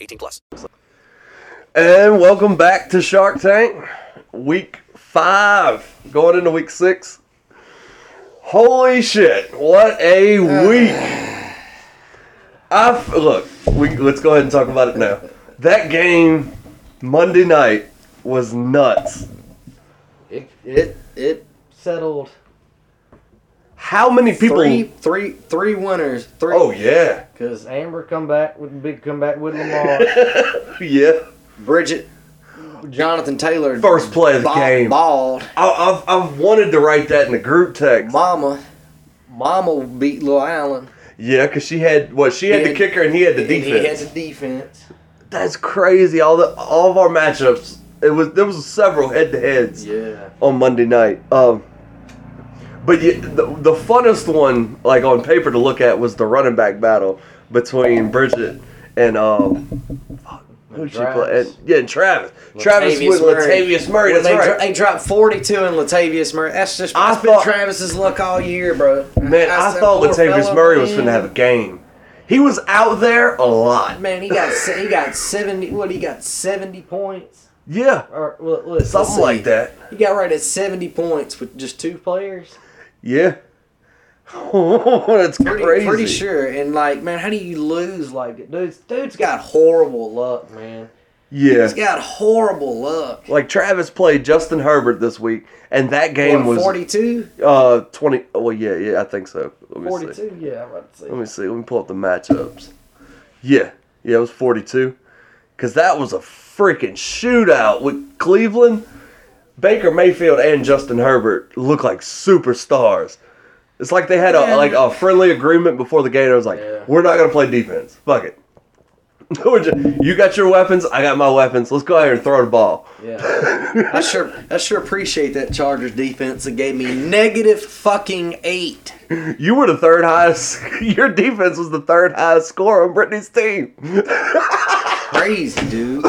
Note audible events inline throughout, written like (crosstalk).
18 plus. And welcome back to Shark Tank, week five, going into week six. Holy shit! What a week! I f- look. We let's go ahead and talk about it now. That game Monday night was nuts. It it it settled How many people? three three three winners. Three. Oh yeah, Because Amber come back with a big comeback with Lamar. (laughs) yeah. Bridget, Jonathan Taylor. First play of the ball- game. Balled. I, I've I've wanted to write that in the group text. Mama, Mama beat Lil Allen. Yeah, because she had what she had He the kicker and he had the and He defense. had the defense. That's crazy. All the all of our matchups. It was there was several head to heads Yeah. on Monday night. Um, but you, the the funnest one, like on paper to look at, was the running back battle between Bridget and um, who she play? Travis. And, yeah, and Travis. Travis with Murray. Latavius Murray. That's they, right. dro- they dropped 42 in Latavius Murray. That's just I that's been thought- Travis's luck all year, bro. Man, That's I thought Latavius Murray was going to have a game. He was out there a lot. Man, he got he got 70. What he got 70 points. Yeah, Or well, something like that. He got right at 70 points with just two players. Yeah. (laughs) That's Pretty, crazy. pretty sure. And like, man, how do you lose like? Dude's, dude's got horrible luck, man. Yeah. He's got horrible luck. Like Travis played Justin Herbert this week, and that game What, was 42? uh twenty. Well, yeah, yeah, I think so. See. 42? Yeah, I'm about to say. Let me see. Let me pull up the matchups. Yeah, yeah, it was forty-two. Cause that was a freaking shootout with Cleveland. Baker Mayfield and Justin Herbert look like superstars. It's like they had a Man. like a friendly agreement before the game. I was like, Yeah. we're not gonna play defense. Fuck it. (laughs) Just- you got your weapons. I got my weapons. Let's go ahead and throw the ball. Yeah. (laughs) I sure I sure appreciate that Chargers defense that gave me negative fucking eight. You were the third highest. (laughs) Your defense was the third highest score on Brittany's team. Crazy, dude.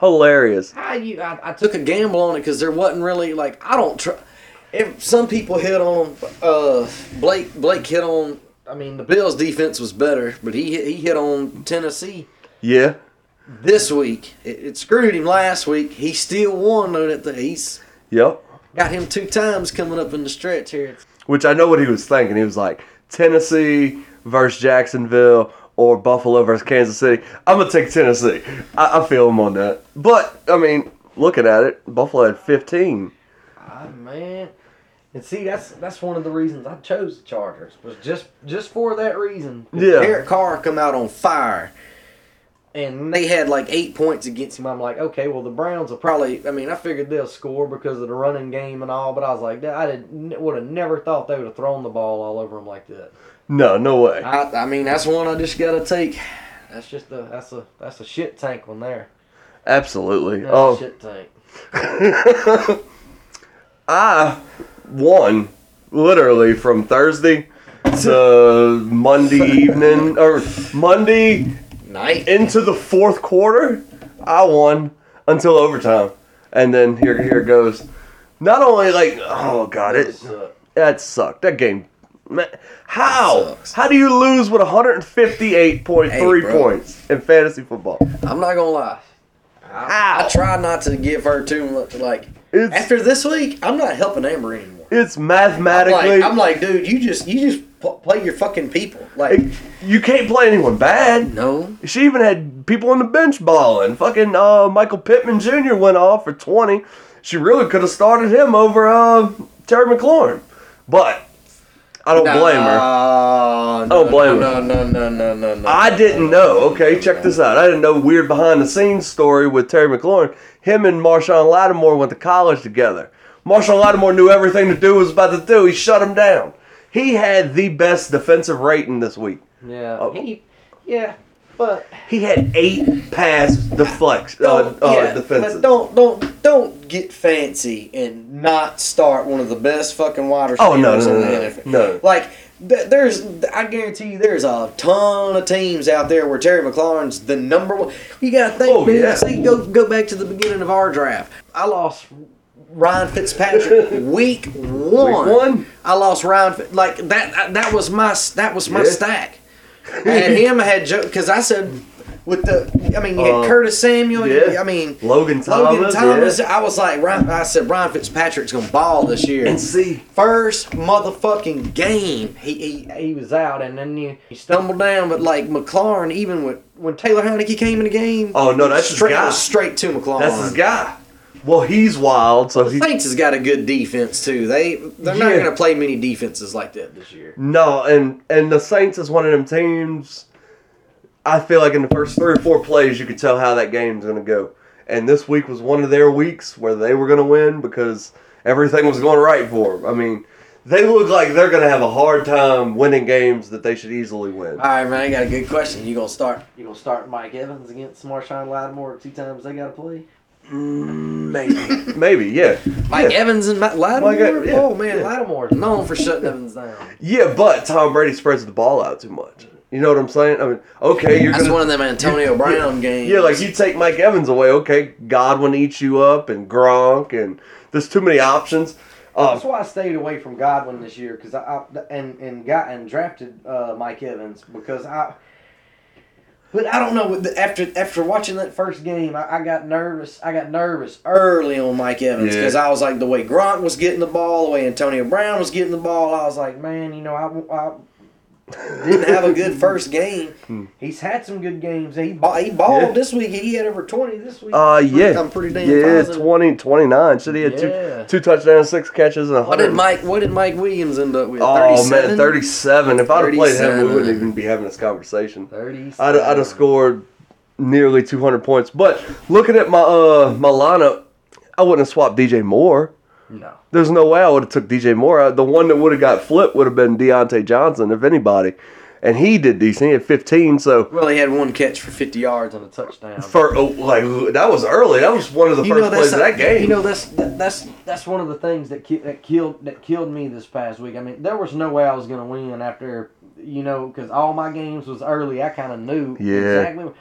Hilarious. How you? I, I took a gamble on it because there wasn't really like I don't try. If some people hit on uh Blake Blake hit on. I mean the Bills defense was better, but he hit- he hit on Tennessee Yeah. this week. It, it screwed him last week. He still won though. That he's Yep. got him two times coming up in the stretch here. Which I know what he was thinking. He was like Tennessee versus Jacksonville or Buffalo versus Kansas City. I'm gonna take Tennessee. I, I feel him on that. But I mean, looking at it, Buffalo had 15. Ah man. And see, that's that's one of the reasons I chose the Chargers was just just for that reason. Yeah. Derek Carr come out on fire, and they had like eight points against him. I'm like, okay, well the Browns will probably. I mean, I figured they'll score because of the running game and all, but I was like, I did would have never thought they would have thrown the ball all over him like that. No, no way. I, I mean, that's one I just gotta take. That's just a that's a that's a shit tank one there. Absolutely. Oh, shit tank. (laughs) I won literally from Thursday to Monday (laughs) evening or Monday Night. into the fourth quarter. I won until overtime, and then here here goes. Not only like oh god it that sucked that game. How how do you lose with 158.3 Hey, points in fantasy football? I'm not gonna lie. I, I try not to give her too much. Like It's- after this week, I'm not helping Amber anymore. It's I'm mathematically. like, I'm like, dude, you just you just p- play your fucking people. Like, you can't play anyone bad. no, She even had people on the bench balling. Fucking uh, Michael Pittman Jr. went off for 20. She really could have started him over uh, Terry McLaurin. But I don't blame her. No, I don't blame no, her. No, no, no, no, no. I didn't know. Okay, check this out. I didn't know weird behind the scenes story with Terry McLaurin. Him and Marshon Lattimore went to college together. Marshon Lattimore knew everything to do was about to do. He shut him down. He had the best defensive rating this week. Yeah, Oh. he, yeah, but He had eight pass deflects, uh, uh, yeah, defenses. but don't don't don't get fancy and not start one of the best fucking wide Oh, no, receivers no, in no, the NFL. no. Like th- there's, I guarantee you, there's a ton of teams out there where Terry McLaurin's the number one. You got to think, Oh, man. yeah. See, go go back to the beginning of our draft. I lost. Ryan Fitzpatrick, (laughs) week one. one? I lost Ryan. Like that. That was my. That was my Yeah. stack. (laughs) I had him. I had Joe because I said with the. I mean, you had Uh, Curtis Samuel. yeah. I mean, Logan Thomas. Logan Thomas, yeah. I was like, Ryan, I said Ryan Fitzpatrick's gonna ball this year. And see, First motherfucking game, he, he he was out, and then he, he stumbled down. But like McLaurin, even with when Taylor Heinicke came in the game, Oh, no, that's his straight guy. straight to McLaurin. that's his guy. Well, he's wild, so The he Saints has got a good defense too. They they're not gonna play many defenses like that this year. no, and and the Saints is one of them teams. I feel like in the first three or four plays, you could tell how that game's gonna go. And this week was one of their weeks where they were gonna win because everything was going right for them. I mean, they look like they're gonna have a hard time winning games that they should easily win. All right, man. I got a good question. You gonna start? You gonna start Mike Evans against Marshon Lattimore two times? They gotta play. Maybe, (laughs) maybe, yeah, Mike yeah. Evans and Matt Lattimore. Mike yeah, oh man, yeah. Lattimore's known for shutting Evans down. yeah. But Tom Brady spreads the ball out too much. You know what I'm saying? I mean, okay, you're That's gonna one of them Antonio Brown yeah, games. Yeah, like you take Mike Evans away, okay, Godwin eats you up, and Gronk, and there's too many options. That's Um, why I stayed away from Godwin this year because I, I and and got and drafted uh, Mike Evans because I. But I don't know. After after watching that first game, I, I got nervous. I got nervous early on Mike Evans Yeah. because I was like the way Gronk was getting the ball, the way Antonio Brown was getting the ball. I was like, man, you know, I, I didn't have a good first game. He's had some good games. He ball, he balled Hmm. Yeah. this week. He had over twenty this week. uh, yeah, I'm pretty damn yeah, positive. 20, 29. Should he had Yeah. two two touchdowns, six catches, and a What did. Mike? What did Mike Williams end up with? Oh 37? man, thirty-seven. If I'd have played him, we wouldn't even be having this conversation. 37. I'd, I'd have scored nearly two hundred points. But looking at my uh my lineup, I wouldn't have swapped DJ Moore. No. There's no way I would have took DJ Moore. Uh, The one that would have got flipped would have been Diontae Johnson, if anybody. And he did decent. He had 15. So Well, he had one catch for 50 yards on a touchdown. for oh, like that was early. That was one of the You first know, plays that's of that game. You know that's that, that's that's one of the things that ki- that killed that killed me this past week. I mean, there was no way I was going to win after you know because all my games was early. I kind of knew Yeah. exactly.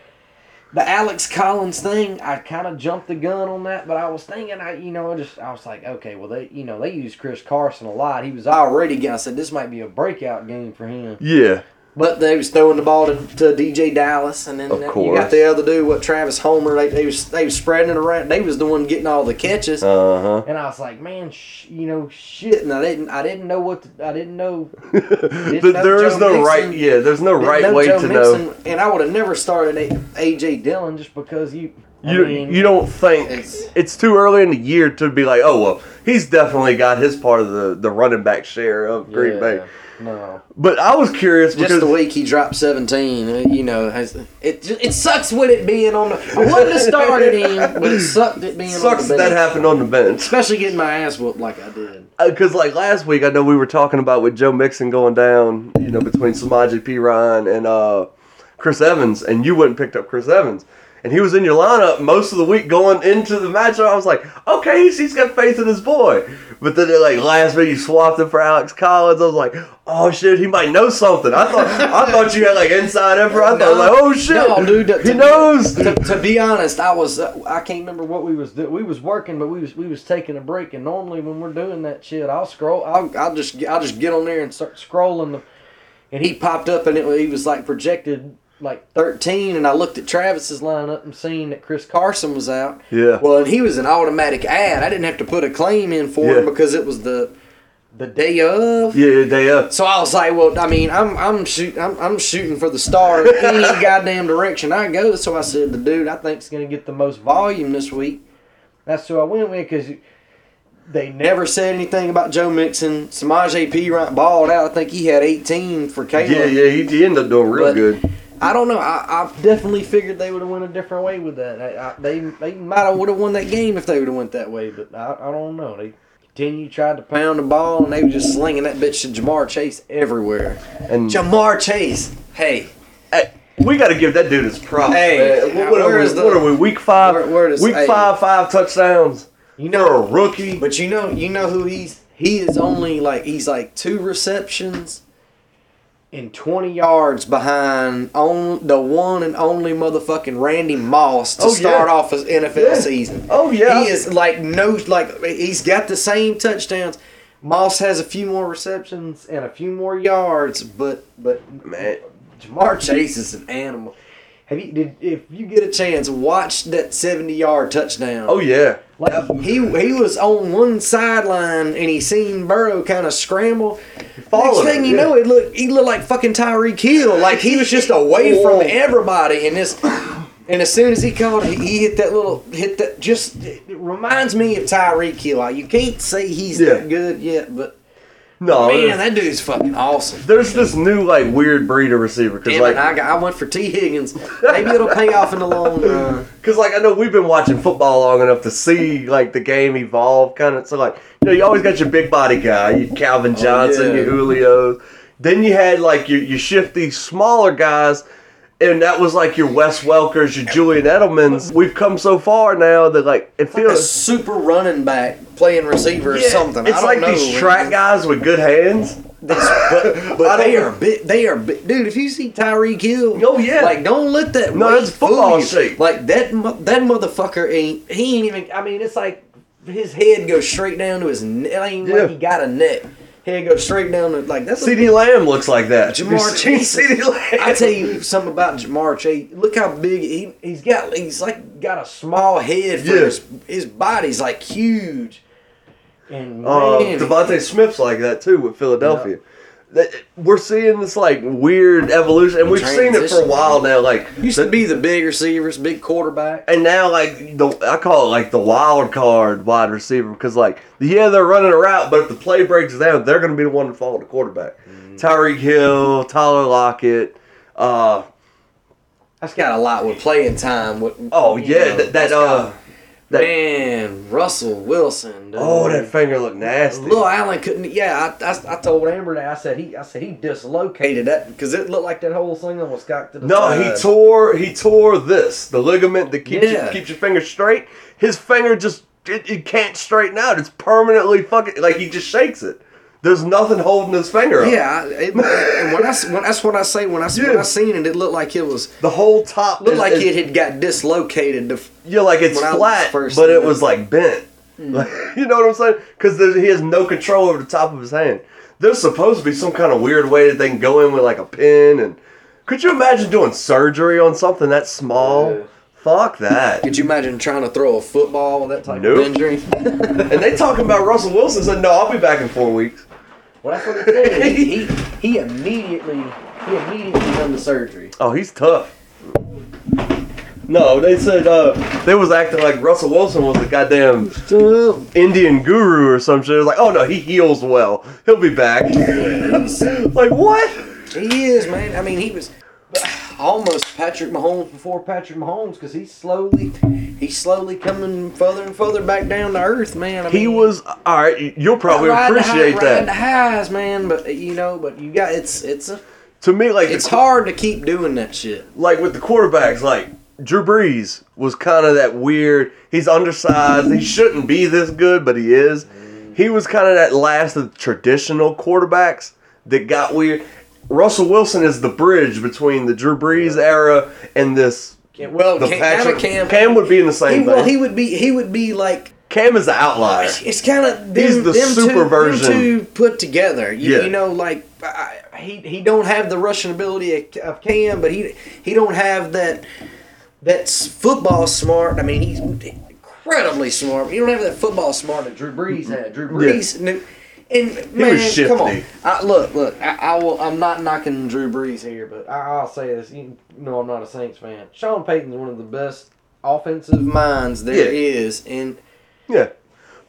The Alex Collins thing, I kind of jumped the gun on that, but I was thinking, I you know, just I was like, okay, well they you know they used Chris Carson a lot. He was already. I said this might be a breakout game for him. yeah. But they was throwing the ball to, to DeeJay Dallas, and then Of you got the other dude, what Travis Homer. They, they was they was spreading it around. They was the one getting all the catches, Uh huh. and I was like, man, sh- you know, shit. And I didn't I didn't know what to, I didn't know. (laughs) there know is Joe no Mixon- right. Yeah, there's no right way Joe to know. And I would have never started a, AJ Dillon just because you. I You mean, you don't think it's- it's, too early in the year to be like, oh well, he's definitely got his part of the the running back share of Green yeah, Bay. No, But I was curious just because the week he dropped seventeen. uh, You know, has, it it sucks with it being on the. I wouldn't have started him, but it sucked it being sucks on the that bench. happened on the bench. Especially getting my ass whooped like I did. Because like last week, I know we were talking about with Joe Mixon going down, you know, between Samaje Perine and uh, Chris Evans, and you wouldn't picked up Chris Evans. And he was in your lineup most of the week going into the matchup. I was like, okay, he's, he's got faith in his boy. But then, like last week, you swapped him for Alex Collins. I was like, oh shit, he might know something. I thought, I thought you had like inside info. I thought, like, oh shit, No, dude. To, he to- knows. To, to be honest, I was uh, I can't remember what we was doing. We was working, but we was we was taking a break. And normally when we're doing that shit, I'll scroll. I'll, I'll just I'll just get on there and start scrolling. The, and he popped up, and it he was like projected like 13. And I looked at Travis's lineup and seen that Chris Carson was out. Yeah. Well, and he was an automatic ad. I didn't have to put a claim in for him because it was the the day of. Yeah, the day of. So I was like, well, I mean, I'm I'm shooting I'm, I'm shooting for the star (laughs) any goddamn direction I go. So I said, the dude I think's gonna get the most volume this week. That's who I went with because they never said anything about Joe Mixon. Samaje Perine balled out. I think he had 18 for Caleb. Yeah, yeah, he, he ended up doing real But- good. I don't know. I, I definitely figured they would have went a different way with that. I, I, they they might have would have won that game if they would have went that way, but I, I don't know. They continue tried to pound the ball and they were just slinging that bitch to Ja'Marr Chase everywhere. And Ja'Marr Chase, hey, Hey, we got to give that dude his props. Hey, man. what, are where we, is the- what are we? Week five. where- where does- week hey. five, five touchdowns. you You're a know, rookie. but you know, you know who he's. He is only like he's like two receptions and twenty yards behind on the one and only motherfucking Randy Moss to Oh, yeah. start off his NFL Yeah. season. Oh, yeah. he is like no like he's got the same touchdowns. Moss has a few more receptions and a few more yards, but but Man. Ja'Marr Chase is an animal. Have you did if you get a chance, watch that seventy yard touchdown. Oh yeah. Like he he was on one sideline and he seen Burrow kind of scramble. followed Next thing you yeah. know, it looked he looked like fucking Tyreek Hill. Like he was just away Whoa. (laughs) from oh. everybody. And this, and as soon as he caught it, he hit that little hit that. Just it reminds me of Tyreek Hill. Like you can't say he's Yeah. that good yet, but No, man, that dude's fucking awesome. there's this new like weird breed of receiver because like I, got, I went for Tee Higgins. Maybe it'll pay off in the long (laughs) run. Because like I know we've been watching football long enough to see like the game evolve, kind of. So like you know you always got your big body guy, your Calvin oh, Johnson, yeah. your Julio's. Then you had like your your shifty smaller guys, and that was like your Wes Welkers, your Julian Edelmans. We've come so far now that like it A feels. super running back playing receiver or Yeah, something. I It's like know. these track guys with good hands. (laughs) But but they are big. They are big, dude. If you see Tyreek Hill, Oh, yeah. like don't let that. No, that's football shape. Like that. That motherfucker ain't. He ain't even. I mean, it's like his head goes straight down to his. neck. Ain't Yeah. like he got a neck. Head goes straight down to like that's. CeeDee Lamb looks like that. Ja'Marr (laughs) Chase. CeeDee Lamb. I tell you something about Ja'Marr Chase. Look how big he he's got. He's like got a small head for Yeah. his his body's like huge. And Uh, DeVonta Smith's like that too with Philadelphia. We're seeing this like weird evolution, and we've seen it for a while now. Like used to be the big receivers, big quarterback. and now like the I call it like the wild card wide receiver because like yeah they're running a route, but if the play breaks down, they're going to be the one to follow the quarterback. Mm-hmm. Tyreek Hill, Tyler Lockett. Uh, That's got a lot with playing time. With, oh yeah, know, that, that uh that man, Russell Wilson. dude. oh that finger looked nasty. Lil Allen couldn't. Yeah, I, I, I told Amber that. I said he. I said he dislocated that because it looked like that whole thing was cocked to the No, side. he tore he tore this the ligament that keeps Yeah. you, keeps your finger straight. His finger just it, it can't straighten out. It's permanently fucking like he just shakes it. There's nothing holding his finger up. Yeah, I- it, and when I s- when, that's what I say. When I s- when Yeah. I seen it, it looked like it was The whole top looked is- like is- it had got dislocated. The, f- Yeah, like it's flat, first but it it. was like bent. Hmm. Like, (laughs) you know what I'm saying? Because he has no control over the top of his hand. There's supposed to be some kind of weird way that they can go in with like a pin and. Could you imagine doing surgery on something that small? Yeah. Fuck that. could you imagine trying to throw a football with that type Nope. of injury? and they talking about Russell Wilson said, "No, I'll be back in four weeks." Well, that's what he said. he, he (laughs) he immediately he immediately done the surgery. Oh, he's tough. No, they said uh, they was acting like Russell Wilson was a goddamn Indian guru or some shit. It was like, oh no, he heals well. He'll be back. (laughs) like what? He is, man. I mean, he was almost Patrick Mahomes before Patrick Mahomes because he's slowly he's slowly coming further and further back down to earth, man. I He mean, was all right. You'll probably appreciate high, that. highs, man. But you know, but you got it's it's a To me, like it's the, hard to keep doing that shit. like with the quarterbacks, like Drew Brees was kind of that weird. He's undersized. He shouldn't be this good, but he is. He was kind of that last of the traditional quarterbacks that got weird. Russell Wilson is the bridge between the Drew Brees era and this. Well, The Cam, Patrick- Cam, Cam would be in the same he, well, he would be he would be like Cam is the outlier. It's kind of He's the them super two, version. Them two put together. You, Yeah. you know, like I, he he don't have the rushing ability of, Cam, but he he don't have that that's football smart. I mean, he's incredibly smart. But you don't have that football smart that Drew Brees had. Drew Brees knew. And man, come on. I, look, look. I, I will. I'm not knocking Drew Brees here, but I, I'll say this. You know, I'm not a Saints fan. Sean Payton's one of the best offensive minds there Yeah. is, and Yeah.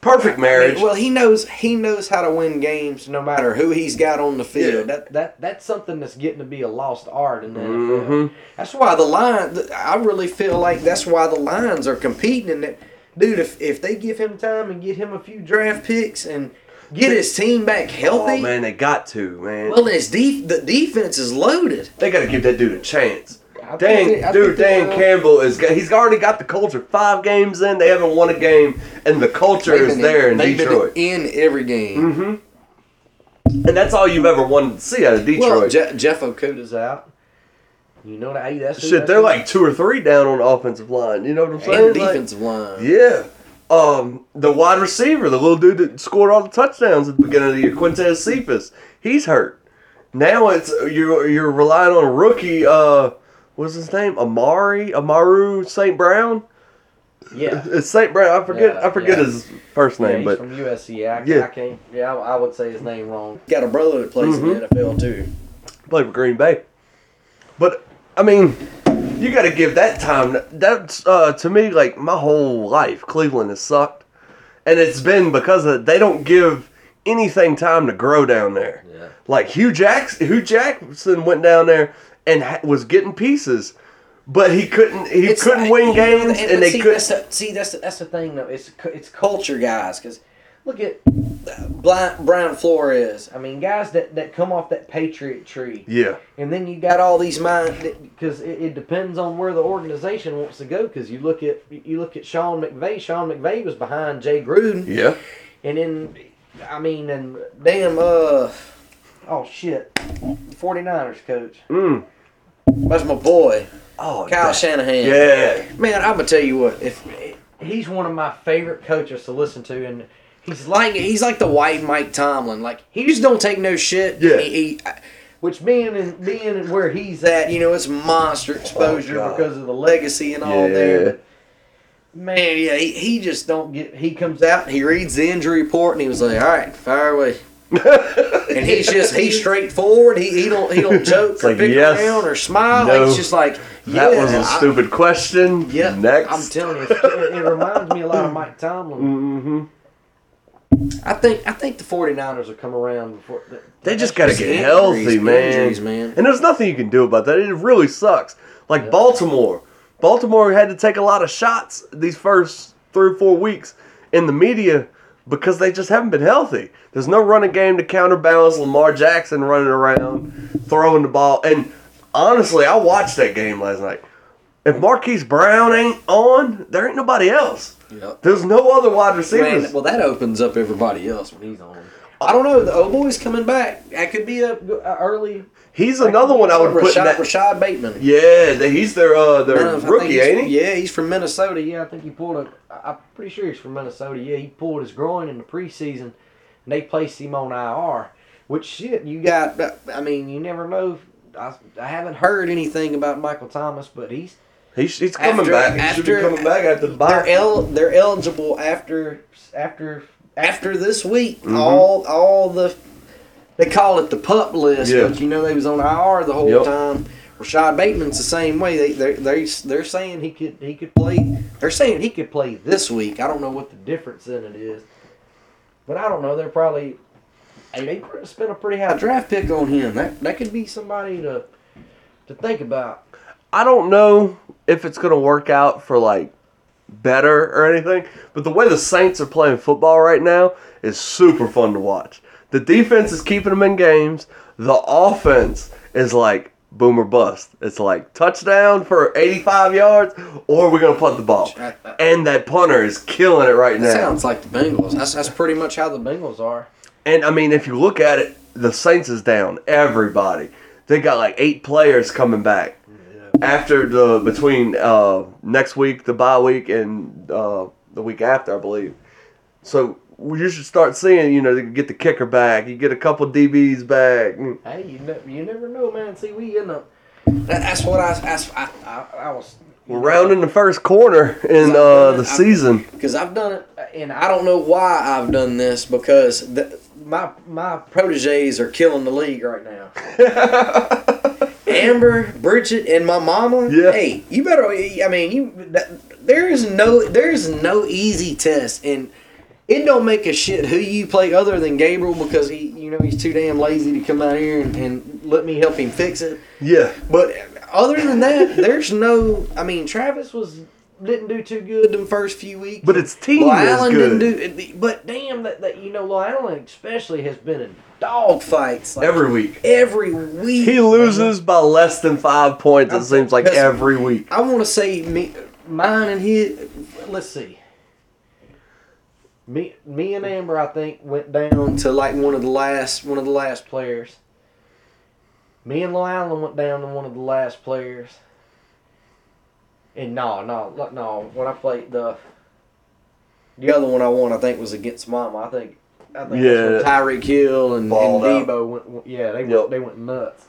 Perfect I marriage. mean, well, he knows he knows how to win games no matter who he's got on the field. Yeah. That that that's something that's getting to be a lost art in the Mm-hmm. That's why the line. I really feel like that's why the lines are competing. In that, dude, if if they give him time and get him a few draft picks and get his team back healthy, oh man, they got to man. well, his def- the defense is loaded. they got to give that dude a chance. I think Dang, they- dude, think they Dan will. Campbell is. He's already got the culture. Five games in, they haven't won a game, and the culture is there in they've been Detroit. in every game. Mhm. and that's all you've ever wanted to see out of Detroit. Well, Je- Jeff Okudah's out. You know that. Hey, that's Shit, they're like two or three down on the offensive line. You know what I'm saying? and Like, defensive line. yeah. Um, the wide receiver, the little dude that scored all the touchdowns at the beginning of the year, Quintez Cephus, he's hurt. Now it's you're you're relying on a rookie. Uh, what's his name? Amari Amaru St. Brown. Yeah. (laughs) It's St. Brown. I forget. Yeah, I forget yeah. his first Yeah, name, he's but from USC. I, Yeah. I can't. Yeah, I, I would say his name wrong. Got a brother that plays in the NFL too. played for Green Bay. But I mean, you got to give that time. That's uh, to me like my whole life. Cleveland has sucked, and it's been because of they don't give anything time to grow down there. Yeah. Like Hue Jackson, Hue Jackson went down there and ha- was getting pieces, but he couldn't. He It's couldn't like- win games, and, but they see, couldn't. That's the, see, that's the, that's the thing though. It's it's culture, guys. Because look at Brian Flores. I mean, guys that, that come off that Patriot tree. Yeah, And then you got all these mind because it, it depends on where the organization wants to go. Because you look at you look at Sean McVay. Sean McVay was behind Jay Gruden. yeah. And then, I mean, and damn, uh, oh shit, 49ers coach. Mm. That's my boy, Oh, Kyle that- Shanahan. Yeah, Man, I'm gonna tell you what. If he's one of my favorite coaches to listen to, and he's like he's like the white Mike Tomlin. Like he just don't take no shit. Yeah. He, he- which being in, being and where he's at, you know, it's monster exposure Oh, because of the legacy and all Yeah. there. Man, yeah, he, he just don't get. He comes out, he reads the injury report, and he was like, "All right, fire away." (laughs) and he's just he's straightforward. He, he don't he don't (laughs) joke or like, pick yes, around or smile. no. Like, it's just like that yeah, was a I- stupid question. yeah, next. I'm telling you, it, it reminds me a lot of Mike Tomlin. Mm-hmm. I think I think the 49ers will come around before. They just got to get injuries, healthy, man. Injuries, man. And there's nothing you can do about that. It really sucks. Like Baltimore. Baltimore had to take a lot of shots these first three or four weeks in the media because they just haven't been healthy. There's no running game to counterbalance Lamar Jackson running around, throwing the ball. And honestly, I watched that game last night. If Marquise Brown ain't on, there ain't nobody else. Yep. There's no other wide receivers. Man, well, that opens up everybody else when he's on. I don't know. The O boy's coming back. That could be a, a early. He's another one I would put in Rashod, that. Rashod Bateman. Yeah, the- he's their uh, their think rookie, ain't he? Yeah, he's from Minnesota. Yeah, I think he pulled a. I'm pretty sure he's from Minnesota. Yeah, he pulled his groin in the preseason, and they placed him on IR. Which shit, you got? I mean, you never know. I, I haven't heard anything about Michael Thomas, but he's He's, he's coming After- back. He should be after- coming back after the they're bye. el- they're eligible after after after this week. Mm-hmm. All all the they call it the pup list, Yeah. but you know they was on IR the whole Yep. time. Rashod Bateman's the same way. They they they they're saying he could he could play. They're saying he could play this week. I don't know what the difference in it is, but I don't know. They're probably hey they spent a pretty high draft pick on him. That that could be somebody to to think about. I don't know if it's going to work out for like better or anything, but the way the Saints are playing football right now is super fun to watch. The defense is keeping them in games. The offense is like boom or bust. It's like touchdown for 85 yards, or we're going to punt the ball. (laughs) And that punter is killing it right That now. sounds like the Bengals. That's that's pretty much how the Bengals are. And I mean, if you look at it, the Saints is down everybody. They got like eight players coming back after the between uh, next week, the bye week, and uh, the week after, I believe. So you should start seeing, you know, they get the kicker back. You get a couple DBs back. Hey, you ne- you never know, man. See, we in. That, that's what I that's, I, I I was. We're rounding the first corner in uh, the season. because I've done it, and I don't know why I've done this because the, my my proteges are killing the league right now. (laughs) Amber, Bridget, and my mama. Yeah. Hey, you better. I mean, you. That, there is no. There is no easy test, and it don't make a shit who you play other than Gabriel because he, you know, he's too damn lazy to come out here and, and let me help him fix it. Yeah. But other than that, there's no. I mean, Travis was didn't do too good the first few weeks. But its team is Allen good. didn't do. But damn, that, that you know, Lil Allen especially has been in dog fights like, Every week. every week. He man. loses by less than five points, it seems like every week. I want to say me, mine and his. Let's see. Me, me and Amber, I think, went down to like one of the last, one of the last players. Me and Lil Allen went down to one of the last players. And no, no, no. When I played the, the other one I won, I think was against Mama. I think, I think Yeah. that's when Tyreek Hill and, and Deebo went, went- yeah, they Yep. went, they went nuts.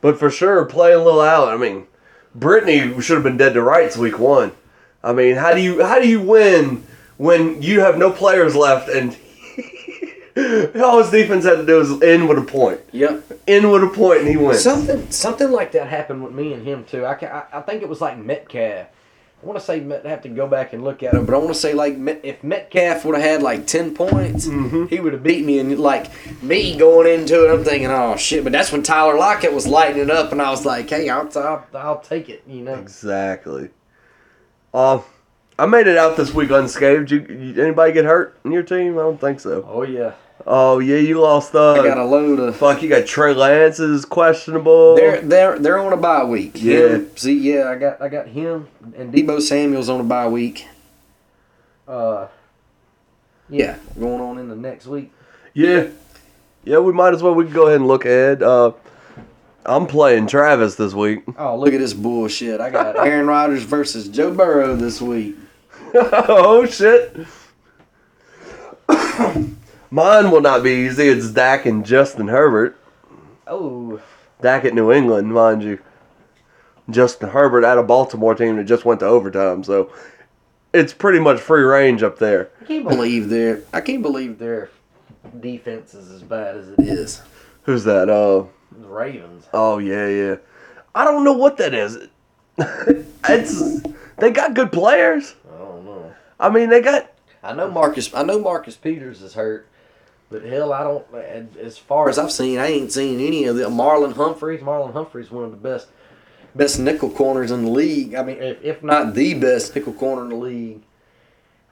But for sure, playing Lil Allen, I mean, Brittany should have been dead to rights week one. I mean, how do you how do you win when you have no players left and (laughs) all his defense had to do was end with a point, Yep. end with a point, and he wins. Something something like that happened with me and him too. I, I, I think it was like Metcalf. I want to say I have to go back and look at it, but I want to say like if Metcalf would have had like ten points, he would have beat me. And like me going into it, I'm thinking, oh shit. But that's when Tyler Lockett was lighting it up, and I was like, hey, I'll I'll, I'll take it. You know. Exactly. Uh, I made it out this week unscathed. You, you, anybody get hurt in your team? I don't think so. Oh yeah. Oh yeah, you lost. Uh, I got a load of. fuck. You got Trey Lance is questionable. They're they're they're on a bye week. Yeah. Him- see, yeah, I got I got him and Deebo Samuel's on a bye week. Uh. Yeah, going on in the next week. Yeah. Yeah, we might as well. We can go ahead and look ahead. Uh, I'm playing Travis this week. Oh, look at this bullshit. I got (laughs) Aaron Rodgers versus Joe Burrow this week. (laughs) oh, shit. (coughs) Mine will not be easy. It's Dak and Justin Herbert. Oh, Dak at New England, mind you. Justin Herbert at a Baltimore team that just went to overtime. So it's pretty much free range up there. I can't believe their I can't believe their defense is as bad as it is. Who's that? Uh, The Ravens. oh, yeah, yeah. I don't know what that is. (laughs) it's They got good players. I don't know. I mean, they got I know Marcus. I know Marcus Peters is hurt, but hell, I don't. As far as I've seen, I ain't seen any of the Marlon Humphreys. Marlon Humphreys one of the best, best nickel corners in the league. I mean, if, if not the best nickel corner in the league.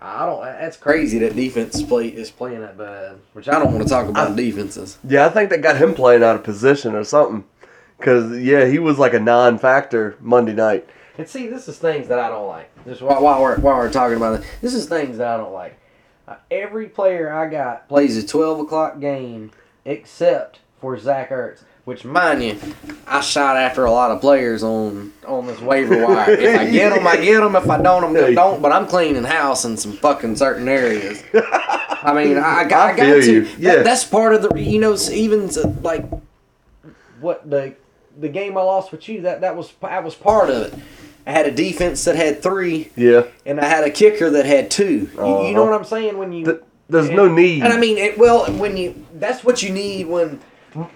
I don't. That's crazy that defense play is playing that bad. Which I don't want to talk about defenses. Yeah, I think they got him playing out of position or something. Cause yeah, he was like a non-factor Monday night. And see, this is things that I don't like. Just while, while we're while we're talking about it, this is things that I don't like. Uh, every player I got plays a twelve o'clock game, except for Zach Ertz. Which, mind you, I shot after a lot of players on on this waiver wire. If I get them, I get them. If I don't, I don't. But I'm cleaning house in some fucking certain areas. (laughs) I mean, I, I got, I I got to. you. That- Yeah. that's part of the. You know, even like what the the game I lost with you. That that was that was part of it. I had a defense that had three, Yeah, and I had a kicker that had two. You, you know Uh-huh. what I'm saying? When you Th- there's no need. and I mean, it, well, when you that's what you need when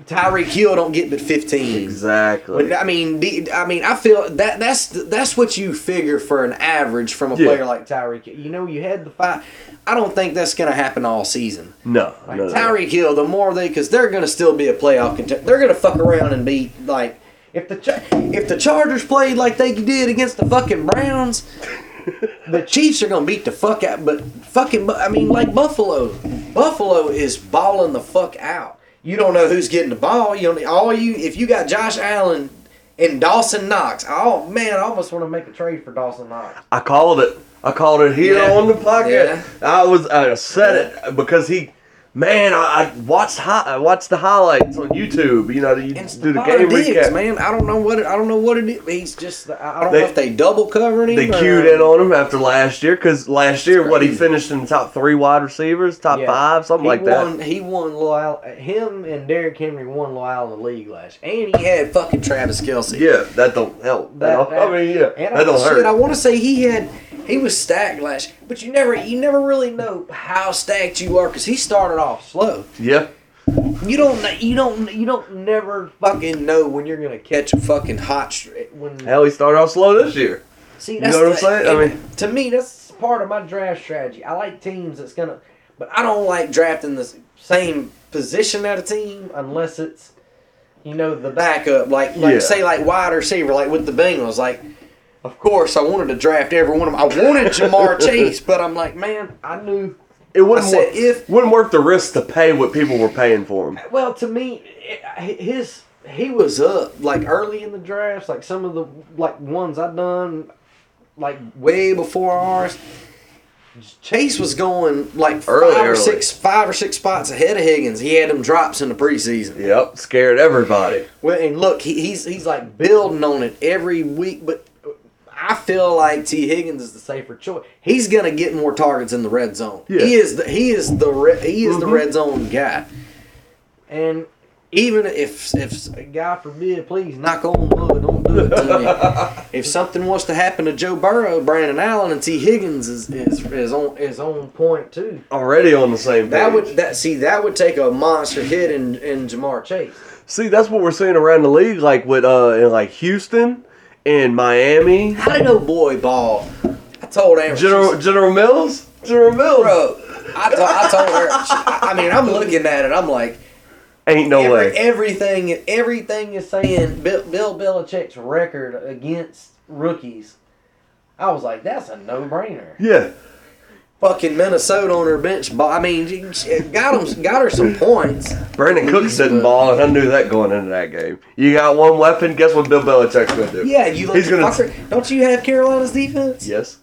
Tyreek Hill don't get but 15. exactly. But, I mean, I mean, I feel that that's that's what you figure for an average from a Yeah. player like Tyreek. Hill. You know, you had the five. I don't think that's going to happen all season. no, Like no. Tyreek Hill, the more they, because they're going to still be a playoff contender. They're going to fuck around and be like if the if the Chargers played like they did against the fucking Browns, the Chiefs are going to beat the fuck out. But fucking, I mean, like Buffalo, Buffalo is balling the fuck out. You don't know who's getting the ball. You don't, all you if you got Josh Allen and Dawson Knox. Oh man, I almost want to make a trade for Dawson Knox. I called it. I called it here Yeah. on the podcast. Yeah. I was I said it because he, man, I, I watched hi, I watched the highlights on YouTube. You know, you do the game Diggs, recap. man. I don't know what it, I don't know what it is. He's just I don't They- know if they double covered him. They or- cued in on him after last year because last year, what he crazy. finished in the top three wide receivers, top Yeah. five, something he like won, that. He won Loyal. Him and Derrick Henry won Loyal in the league last, year. and he had fucking Travis Kelce. Yeah, that don't help. That- That, that- I mean, yeah, and that I, don't shit, hurt. I want to say he had he was stacked last, but you never you never really know how stacked you are because he started off slow. Yeah. You don't you don't you don't never fucking know when you're gonna catch a fucking hot str- when. Hell, he started off slow this year. See, You know what I'm saying? I mean- to me, that's part of my draft strategy. I like teams that's gonna, but I don't like drafting the same position at a team unless it's, you know, the backup. Like, like Yeah. say, like wide receiver, like with the Bengals. Like, of course, I wanted to draft every one of them. I wanted (laughs) Ja'Marr Chase, but I'm like, man, I knew. It wouldn't work. if- wouldn't worth the risk to pay what people were paying for him. Well, to me, his he was up like early in the drafts. Like some of the like ones I've done, like way before ours. Chase was going like Early, five or early. six, five or six spots ahead of Higgins. He had them drops in the preseason. Yep, scared everybody. Well, and look, he, he's he's like building on it every week, but I feel like Tee Higgins is the safer choice. He's gonna get more targets in the red zone. Yeah. Mm-hmm. He is the he is the re, he is the red zone guy. And even if if God forbid, please knock on wood, don't do it to me. (laughs) if something was to happen to Joe Burrow, Brandon Allen, and Tee Higgins is is, is on is on point too. Already on the same page. That would that see that would take a monster hit in in Ja'Marr Chase. See, that's what we're seeing around the league, like with uh, in like Houston and Miami. How did no boy ball? I told Amber. General General Mills. General Mills. bro. I, to, I told her. I mean, I'm looking at it. I'm like, Ain't no every, way. everything, everything is saying Bill, Bill Belichick's record against rookies. I was like, that's a no-brainer. yeah. Fucking Minnesota on her bench ball. I mean, got him, got her some points. Brandin Cooks didn't ball, and I knew that going into that game. You got one weapon. Guess what Bill Belichick's gonna do? Yeah, you He's gonna. fucker. Don't you have Carolina's defense? Yes.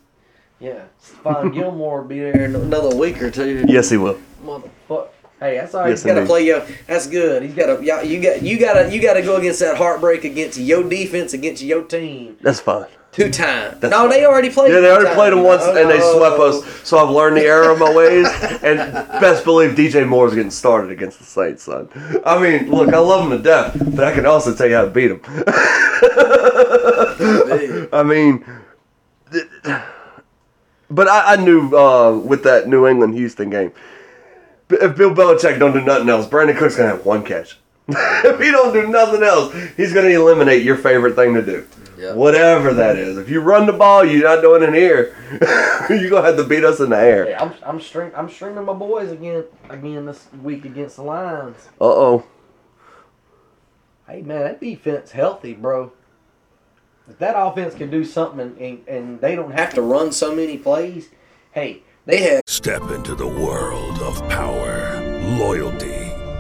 Yeah, Stephon Gilmore will be there in another week or two. Yes, he will. Motherfucker. Hey, that's all right. Yes, He's got to play yo. That's good. He's got to. You got. You got to. You got to go against that heartbreak against your defense against your team That's fine. Two times. That's no, fine. they already played. Yeah, they already played times. him once, and they Oh. swept us. So I've learned the error of my ways, and best believe DJ Moore's getting started against the Saints, son. I mean, look, I love him to death, but I can also tell you how to beat him. (laughs) I mean, but I, I knew uh, with that New England Houston game, if Bill Belichick don't do nothing else, Brandin Cook's gonna have one catch. (laughs) if he don't do nothing else, he's gonna eliminate your favorite thing to do. Yeah. Whatever that is. If you run the ball, you're not doing it here. (laughs) you're gonna have to beat us in the air. Yeah, I'm. I'm stream. I'm streaming my boys again. Again this week against the Lions. Uh oh. Hey man, that defense healthy, bro. If that offense can do something and, and, and they don't have to run so many plays, hey, they have Step into the world of power, loyalty,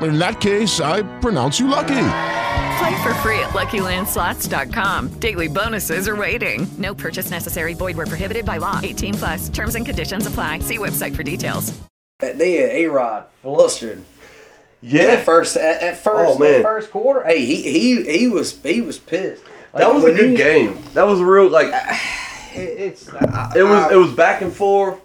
In that case, I pronounce you lucky. Play for free at LuckyLandSlots.com. Daily bonuses are waiting. No purchase necessary. Void where prohibited by law. 18 plus. Terms and conditions apply. See website for details. they had A Rod flustered. Yeah. At first, at, at first, Oh, man. that first quarter, hey, he he he was he was pissed. Like, That was a good you- game. That was a real like It, (sighs) it's I, it was I- it was back and forth.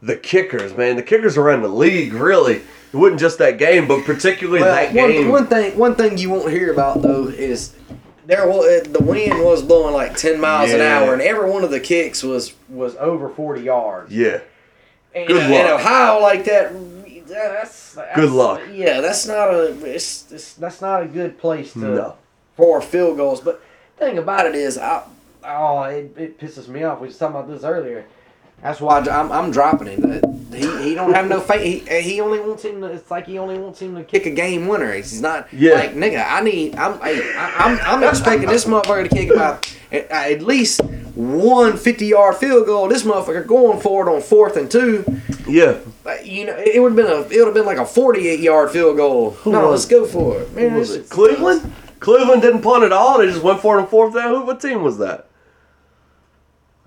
The kickers, man, the kickers around the league really. It wasn't just that game, but particularly Well, that one, game. one thing one thing you won't hear about though is there was the wind was blowing like ten miles an hour, and every one of the kicks was was over forty yards. yeah. And, Good and luck. Ohio like that. That's, that's Good luck. Yeah, that's not a it's, it's that's not a good place to No. for field goals. But thing about it is, I oh it, it pisses me off. We were talking about this earlier. That's why I'm, I'm dropping him. He, he don't have no faith. He, he only wants him to. It's like he only wants him to kick a game winner. He's not Yeah. like nigga. I need. I'm hey, I, I'm I'm expecting this motherfucker to kick about at, at least one 50 yard field goal. This motherfucker going for it on fourth and two. Yeah. You know, it would have been a it would have been like a 48 yard field goal. no, was let's go for it. Man, was it? Cleveland? Cleveland didn't punt at all. They just went for it on fourth down. Who? What team was that?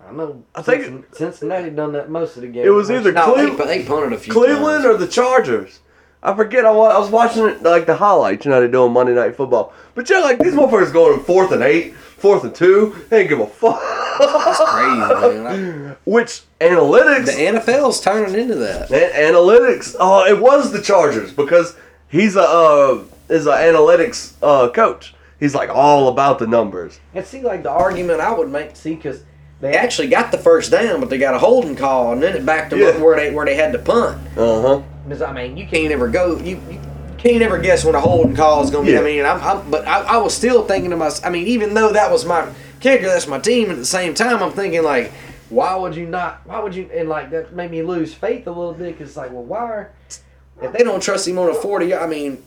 I know. I think- Cincinnati done that most of the game. It was either no, Cleve- they, they punted a few. Cleveland times. or the Chargers. I forget. I I was watching it like the highlights. You know they do on Monday Night Football. But yeah, like these motherfuckers going in fourth and eight, fourth and two. They ain't give a fuck. That's crazy, man. (laughs) Which analytics? The NFL's turning into that. A- analytics. Oh, it was the Chargers because he's a uh, is an analytics uh, coach. He's like all about the numbers. And see, like the argument I would make, see, because they actually got the first down, but they got a holding call, and then it backed them up where they where they had to punt. Uh huh. Because I mean, you can't ever go. You, you can't ever guess when a holding call is going to be. Yeah. I mean, I'm, I'm but I, I was still thinking to myself. I mean, even though that was my kicker, that's my team. At the same time, I'm thinking like, why would you not? Why would you? And like that made me lose faith a little bit. Because like, well, why? Are, if they don't trust him on a 40, I mean,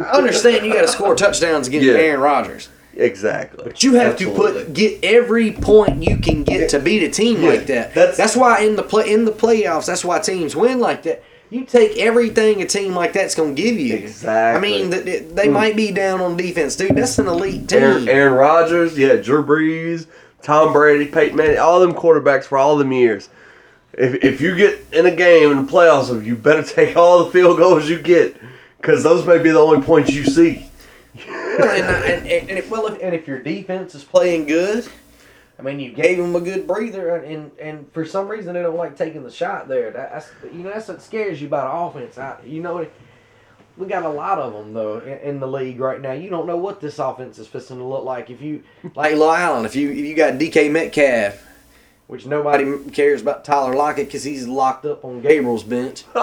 I understand you got to score touchdowns against Yeah. Aaron Rodgers. Exactly. But you have to put get every point you can get to beat a team Yeah, like that. that's- That's why in the play in the playoffs, that's why teams win like that. You take everything a team like that's going to give you. Exactly. I mean, th- th- they hmm. might be down on defense, dude. That's an elite team. Aaron, Aaron Rodgers, yeah, Drew Brees, Tom Brady, Peyton Manning, all them quarterbacks for all them years. If, if you get in a game in the playoffs, you better (laughs) take all the field goals you get, because those may be the only points you see. Well, and, uh, and, and, and if, well, if, and if your defense is playing good, I mean, you gave them a good breather, and, and, for some reason they don't like taking the shot there. That, that's you know that's what scares you about offense. I, you know, we got a lot of them though in, in the league right now. You don't know what this offense is fixing to look like. If you like Lil Allen, if you if you got DK Metcalf, which nobody cares about Tyler Lockett because he's locked up on Gabriel's bench. (laughs)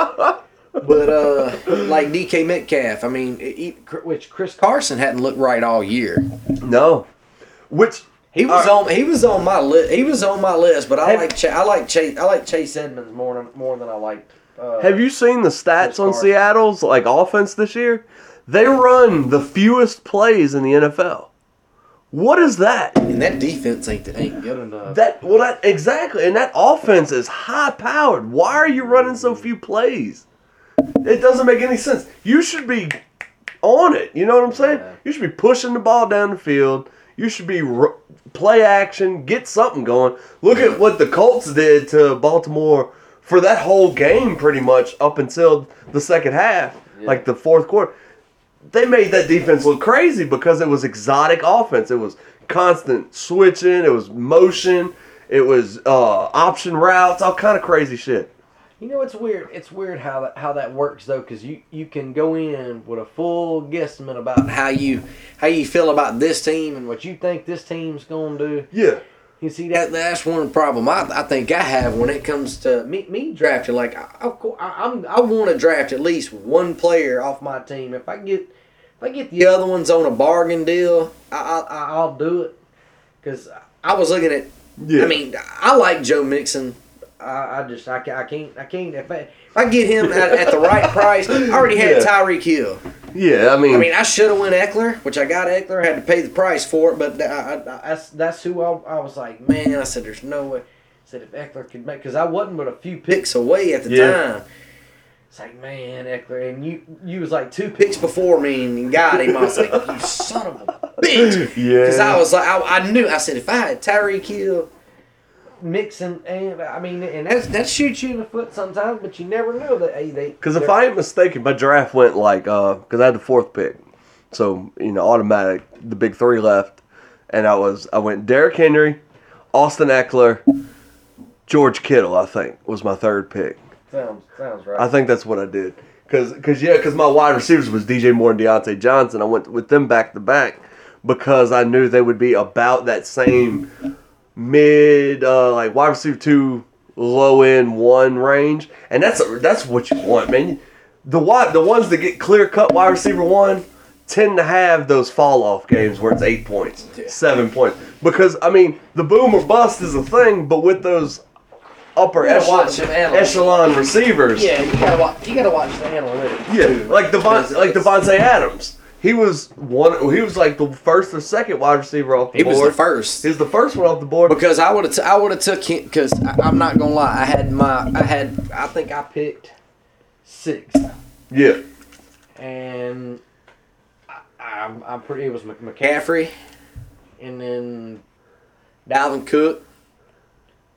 But uh, like DK Metcalf, I mean, he, which Chris Carson hadn't looked right all year. No, which He was Uh, on. He was on my list. He was on my list, but I Have- like. Ch- I like Chase. I like Chase Edmonds more than more than I liked. Uh, have you seen the stats Chris on Carson. Seattle's like offense this year? They run the fewest plays in the NFL. What is that? And that defense ain't ain't good enough. That well, that exactly, and that offense is high powered. Why are you running so few plays? It doesn't make any sense. You should be on it. You know what I'm saying? You should be pushing the ball down the field. You should be r- play action, get something going. Look at what the Colts did to Baltimore for that whole game, pretty much up until the second half, like the fourth quarter they made that defense look crazy because it was exotic offense. It was constant switching. It was motion. It was uh, option routes. All kind of crazy shit. You know, it's weird. It's weird how that how that works though, because you you can go in with a full guesstimate about how you how you feel about this team and what you think this team's gonna do. Yeah. You see that that's one problem I, I think I have when it comes to me me drafting. Like I, of course, I, I'm I want to draft at least one player off my team. If I get if I get the other ones on a bargain deal, I, I I'll do it. Cause I was looking at. Yeah. I mean, I like Joe Mixon. I, I just I, I can't I can't if I, if I get him at, at the right price. I already had Yeah. Tyreek Hill. Yeah, I mean, I mean, I should have went Ekeler, which I got Ekeler. Had to pay the price for it, but I, I, I, that's that's who I, I was like, man. I said, there's no way. I said if Ekeler could make, because I wasn't but a few picks away at the Yeah. time. It's like, man, Ekeler, and you you was like two picks before me and got him. I was like, you son of a bitch. (laughs) Yeah. Because I was like, I, I knew. I said if I had Tyreek Hill. Mixing and I mean, and that's that shoots you in the foot sometimes, but you never know that. Hey, they because if I ain't mistaken, my draft went like uh, because I had the fourth pick, so you know automatic the big three left, and I was I went Derrick Henry, Austin Ekeler, George Kittle. I think was my third pick. sounds sounds right. I think that's what I did. Cause, cause yeah, cause my wide receivers was DJ Moore and Diontae Johnson. I went with them back to back because I knew they would be about that same mid, uh, like wide receiver two, low end one range, and that's that's what you want, man. The wide, the ones that get clear cut wide receiver one tend to have those fall off games where it's eight points, seven points, because I mean the boom or bust is a thing, but with those upper echelon, watch echelon receivers. Yeah, you gotta watch. You gotta watch the analytics. Yeah, too. like Devon, Because like Davante Adams. He was one. He was like the first or second wide receiver off the He board. was the first. He was the first one off the board. Because I would have, t- I would have took him. Because I'm not gonna lie, I had my, I had, I think I picked six, Yeah. and I, I'm, I'm pretty. It was McCaffrey, and then Dalvin Cook.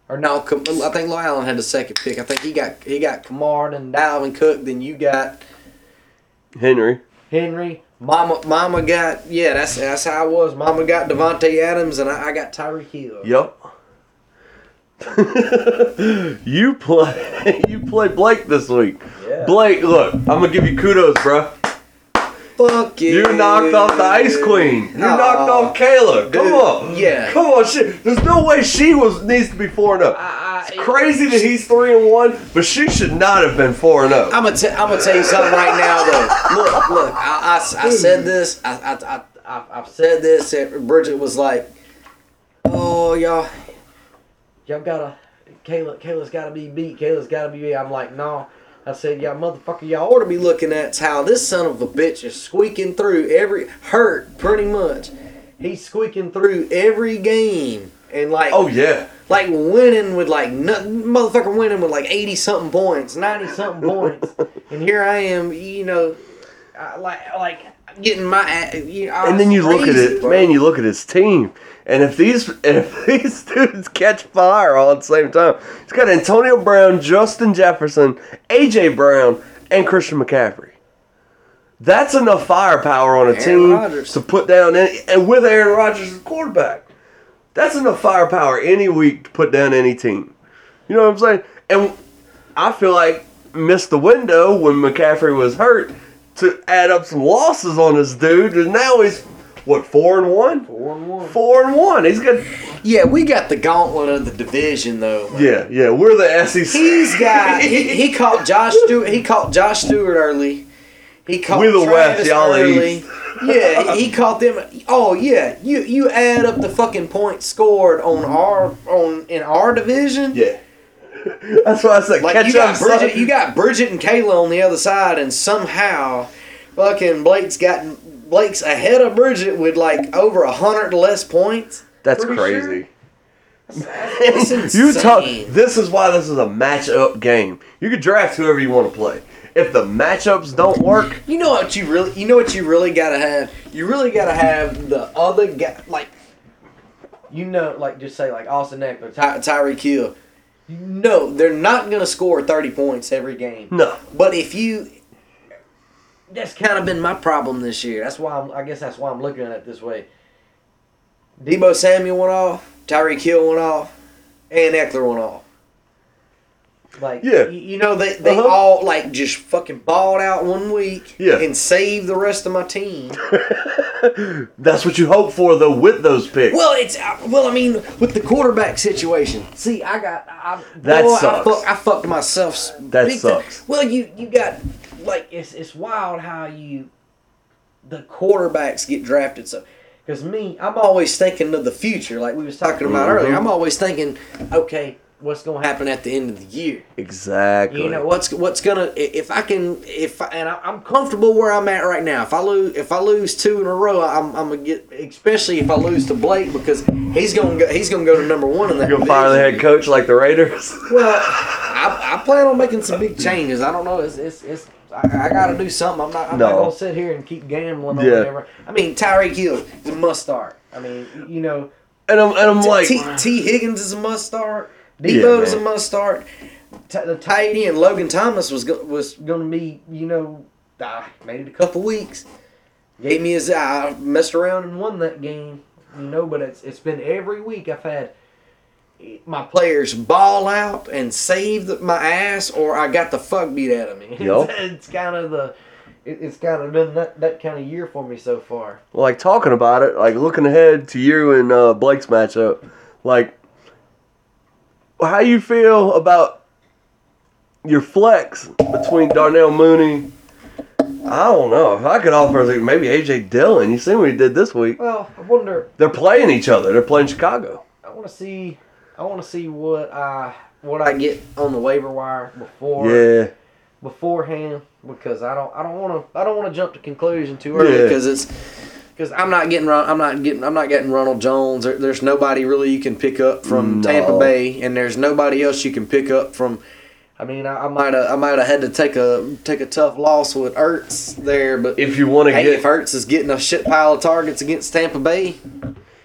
Or no, I think Lo Allen had the second pick. I think he got he got Kamar, and Dalvin Cook, then you got Henry. Henry. Mama, Mama got yeah. That's that's how I was. Mama got Davante Adams, and I, I got Tyreek Hill. Yep. (laughs) you play. (laughs) You play Blake this week. Yeah. Blake, look, I'm gonna give you kudos, bro. Fuck you. You knocked off the Ice Queen. You knocked off Kayla. Come Dude, on. yeah. Come on, shit. There's no way she was needs to be four and zero. It's crazy that he's three and one, but she should not have been four and up. I'm gonna, t- I'm gonna tell you something right now, though. (laughs) Look, look. I, I, I said this. I, I, I, I, I've said this. and Bridget was like, "Oh, y'all, y'all gotta, Kayla, Kayla's gotta be beat. Kayla's gotta be beat." I'm like, "No." I said, "Y'all motherfucker, y'all ought to be looking at how this son of a bitch is squeaking through every hurt, pretty much. He's squeaking through every game, and like, Oh yeah. like winning with like nothing, motherfucker winning with like eighty something points, ninety something points, (laughs) and here I am, you know, I, like like getting my, you know, And then you look at it, bro. man. You look at his team, and if these (laughs) if these dudes catch fire all at the same time, he's got Antonio Brown, Justin Jefferson, AJ Brown, and Christian McCaffrey. That's enough firepower on a Aaron team Rodgers. to put down, any, and with Aaron Rodgers as quarterback, that's enough firepower any week to put down any team. You know what I'm saying? And I feel like missed the window when McCaffrey was hurt to add up some losses on this dude, and now he's what four and one? Four and one. Four and one. He's got Yeah, we got the gauntlet of the division though. man. yeah, yeah. We're the SEC. He's got (laughs) he, he caught Josh Stewart. He caught Josh Stewart early. He caught We the Travis West, y'all early. East. yeah, he caught them. Oh yeah, you you add up the fucking points scored on our on in our division. yeah. (laughs) That's why I said Like catch you got up, son. Bridget, you got Bridget and Kayla on the other side, and somehow, fucking Blake's got Blake's ahead of Bridget with like over a hundred less points. That's Pretty crazy. That's (laughs) you talk. This is why this is a matchup game. You can draft whoever you want to play. If the matchups don't work, You know what you really, you know what you really gotta have. You really gotta have the other guy, like, you know, like just say like Austin Ekeler, Ty- Tyreek Hill. Know they're not gonna score thirty points every game. no. But if you, that's kind of been my problem this year. That's why I'm, I guess that's why I'm looking at it this way. Deebo Samuel went off, Tyreek Hill went off, and Ekeler went off. Like Yeah. you, you know they they Uh-huh. all like just fucking balled out one week, Yeah. and saved the rest of my team. (laughs) That's what you hope for though with those picks. well, it's uh, well, I mean, with the quarterback situation. See, I got I, That boy, I, sucks. fuck, I fucked myself. That big time. sucks. Well, you you got like it's it's wild how you the quarterbacks get drafted so. Because me, I'm always thinking of the future, like we was talking about Mm-hmm. earlier. I'm always thinking, okay, what's gonna happen at the end of the year? exactly. You know what's what's gonna if I can if I, and I'm comfortable where I'm at right now. If I lose if I lose two in a row, I'm, I'm gonna get especially if I lose to Blake because he's gonna go he's gonna go to number one in that. You're gonna fire the head coach like the Raiders. Well, I, I plan on making some big changes. I don't know. It's it's, it's I, I got to do something. I'm not I'm not gonna sit here and keep gambling or Yeah. whatever. I mean, Tyreek Hill is a must start. I mean, you know, And I'm and I'm like, T, Tee Higgins is a must start. Yeah, is a must start. T- the tight end Logan Thomas was go- was going to be you know I made it a couple weeks. Gave me his I messed around and won that game. You know, but it's it's been every week I've had my players ball out and save the, my ass, or I got the fuck beat out of me. (laughs) Yup. it's, it's kind of the it, it's kind of been that, that kind of year for me so far. like talking about it, like looking ahead to you and uh, Blake's matchup, like how you feel about your flex between Darnell Mooney. I don't know if I could offer like, maybe AJ Dillon. You see what he did this week? Well, I wonder. They're playing each other. They're playing Chicago. I want to see. I want to see what I what I get on the waiver wire before Yeah, beforehand because I don't I don't want to I don't want to jump to conclusion too early Yeah. because it's because I'm not getting I'm not getting I'm not getting Ronald Jones. There, there's nobody really you can pick up from No. Tampa Bay, and there's nobody else you can pick up from. I mean, I might have I might have had to take a take a tough loss with Ertz there, but If you want to hey, get if Ertz is getting a shit pile of targets against Tampa Bay,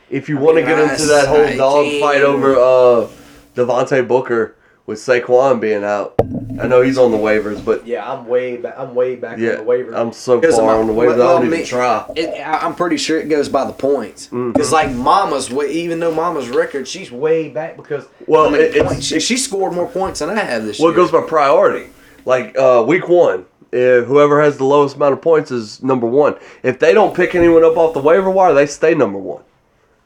if you want to get into that whole I dog fight over uh Devontae Booker with Saquon being out, I know he's on the waivers, but yeah, I'm way back. I'm way back yeah, on the waiver. I'm so far my- on the waivers. I well, don't even me- try. It, I- I'm pretty sure it goes by the points. Mm-hmm. Because like Mama's, way, even though Mama's record, she's way back because Well, how many it- it's- points- she, she scored more points than I have this Well, year. it goes by priority. Like uh, week one, if whoever has the lowest amount of points is number one. If they don't pick anyone up off the waiver wire, they stay number one.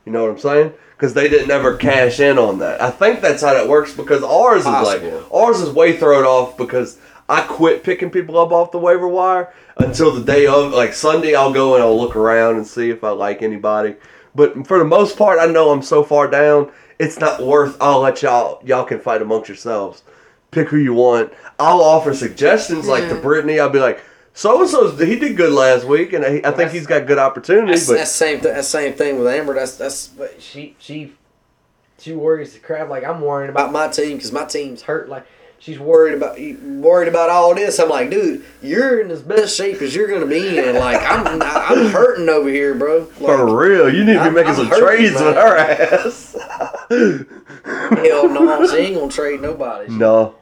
You know what I'm saying? Because they didn't ever cash in on that. I think that's how that works. Because ours is like ours is way thrown off because I quit picking people up off the waiver wire until the day of. Like Sunday, I'll go and I'll look around and see if I like anybody. But for the most part, I know I'm so far down. It's not worth. I'll let y'all y'all can fight amongst yourselves pick who you want. I'll offer suggestions like to Brittany. I'll be like, so and so he did good last week, and I, I think he's got good opportunities. That's, But that's same th- that's same thing with Amber. That's that's but she she she worries the crap. Like I'm worrying about my team because my team's hurt. Like she's worried about worried about all this. I'm like, dude, you're in as best shape as you're gonna be in. Like I'm I'm hurting over here, bro. Like, for real, you need to be I'm- making I'm some hurting, trades man. with her ass. Hell no, she ain't gonna trade nobody. (laughs) no,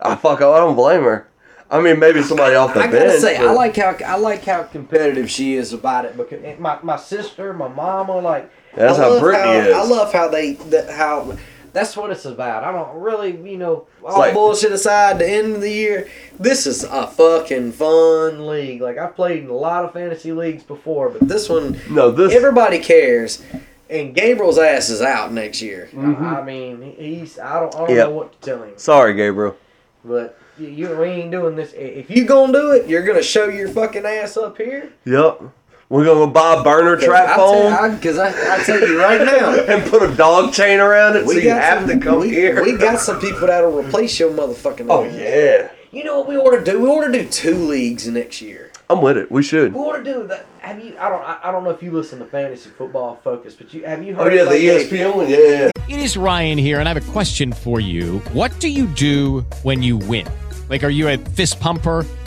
I fuck. I don't blame her. I mean, maybe somebody off the I bench. gotta say, I like how I like how competitive she is about it because my, my sister, my mama, like That's I how Brittany is. I love how they that how that's what it's about. I don't really, you know, all like- bullshit aside. The end of the year, this is a fucking fun league. Like I've played in a lot of fantasy leagues before, but this one, No, this everybody cares. And Gabriel's ass is out next year. Mhm. I, I mean, he's I don't I don't Yep. know what to tell him. Sorry, Gabriel. But you, you we ain't doing this. If you gonna do it, you're gonna show your fucking ass up here. Yep. We're gonna buy a burner trap phone Because I, I, tell you right (laughs) now, and put a dog chain around it, so you have some, to come we, here. We got some people that'll replace your motherfucking. Oh league. yeah, You know what we ought to do? We ought to do two leagues next year. I'm with it. We should. We ought to do that. Have you? I don't. I, I don't know if you listen to Fantasy Football Focus, but you have you heard? Oh heard? yeah, the about ESPN one. Yeah. It is Ryan here, and I have a question for you. What do you do when you win? Like, are you a fist pumper?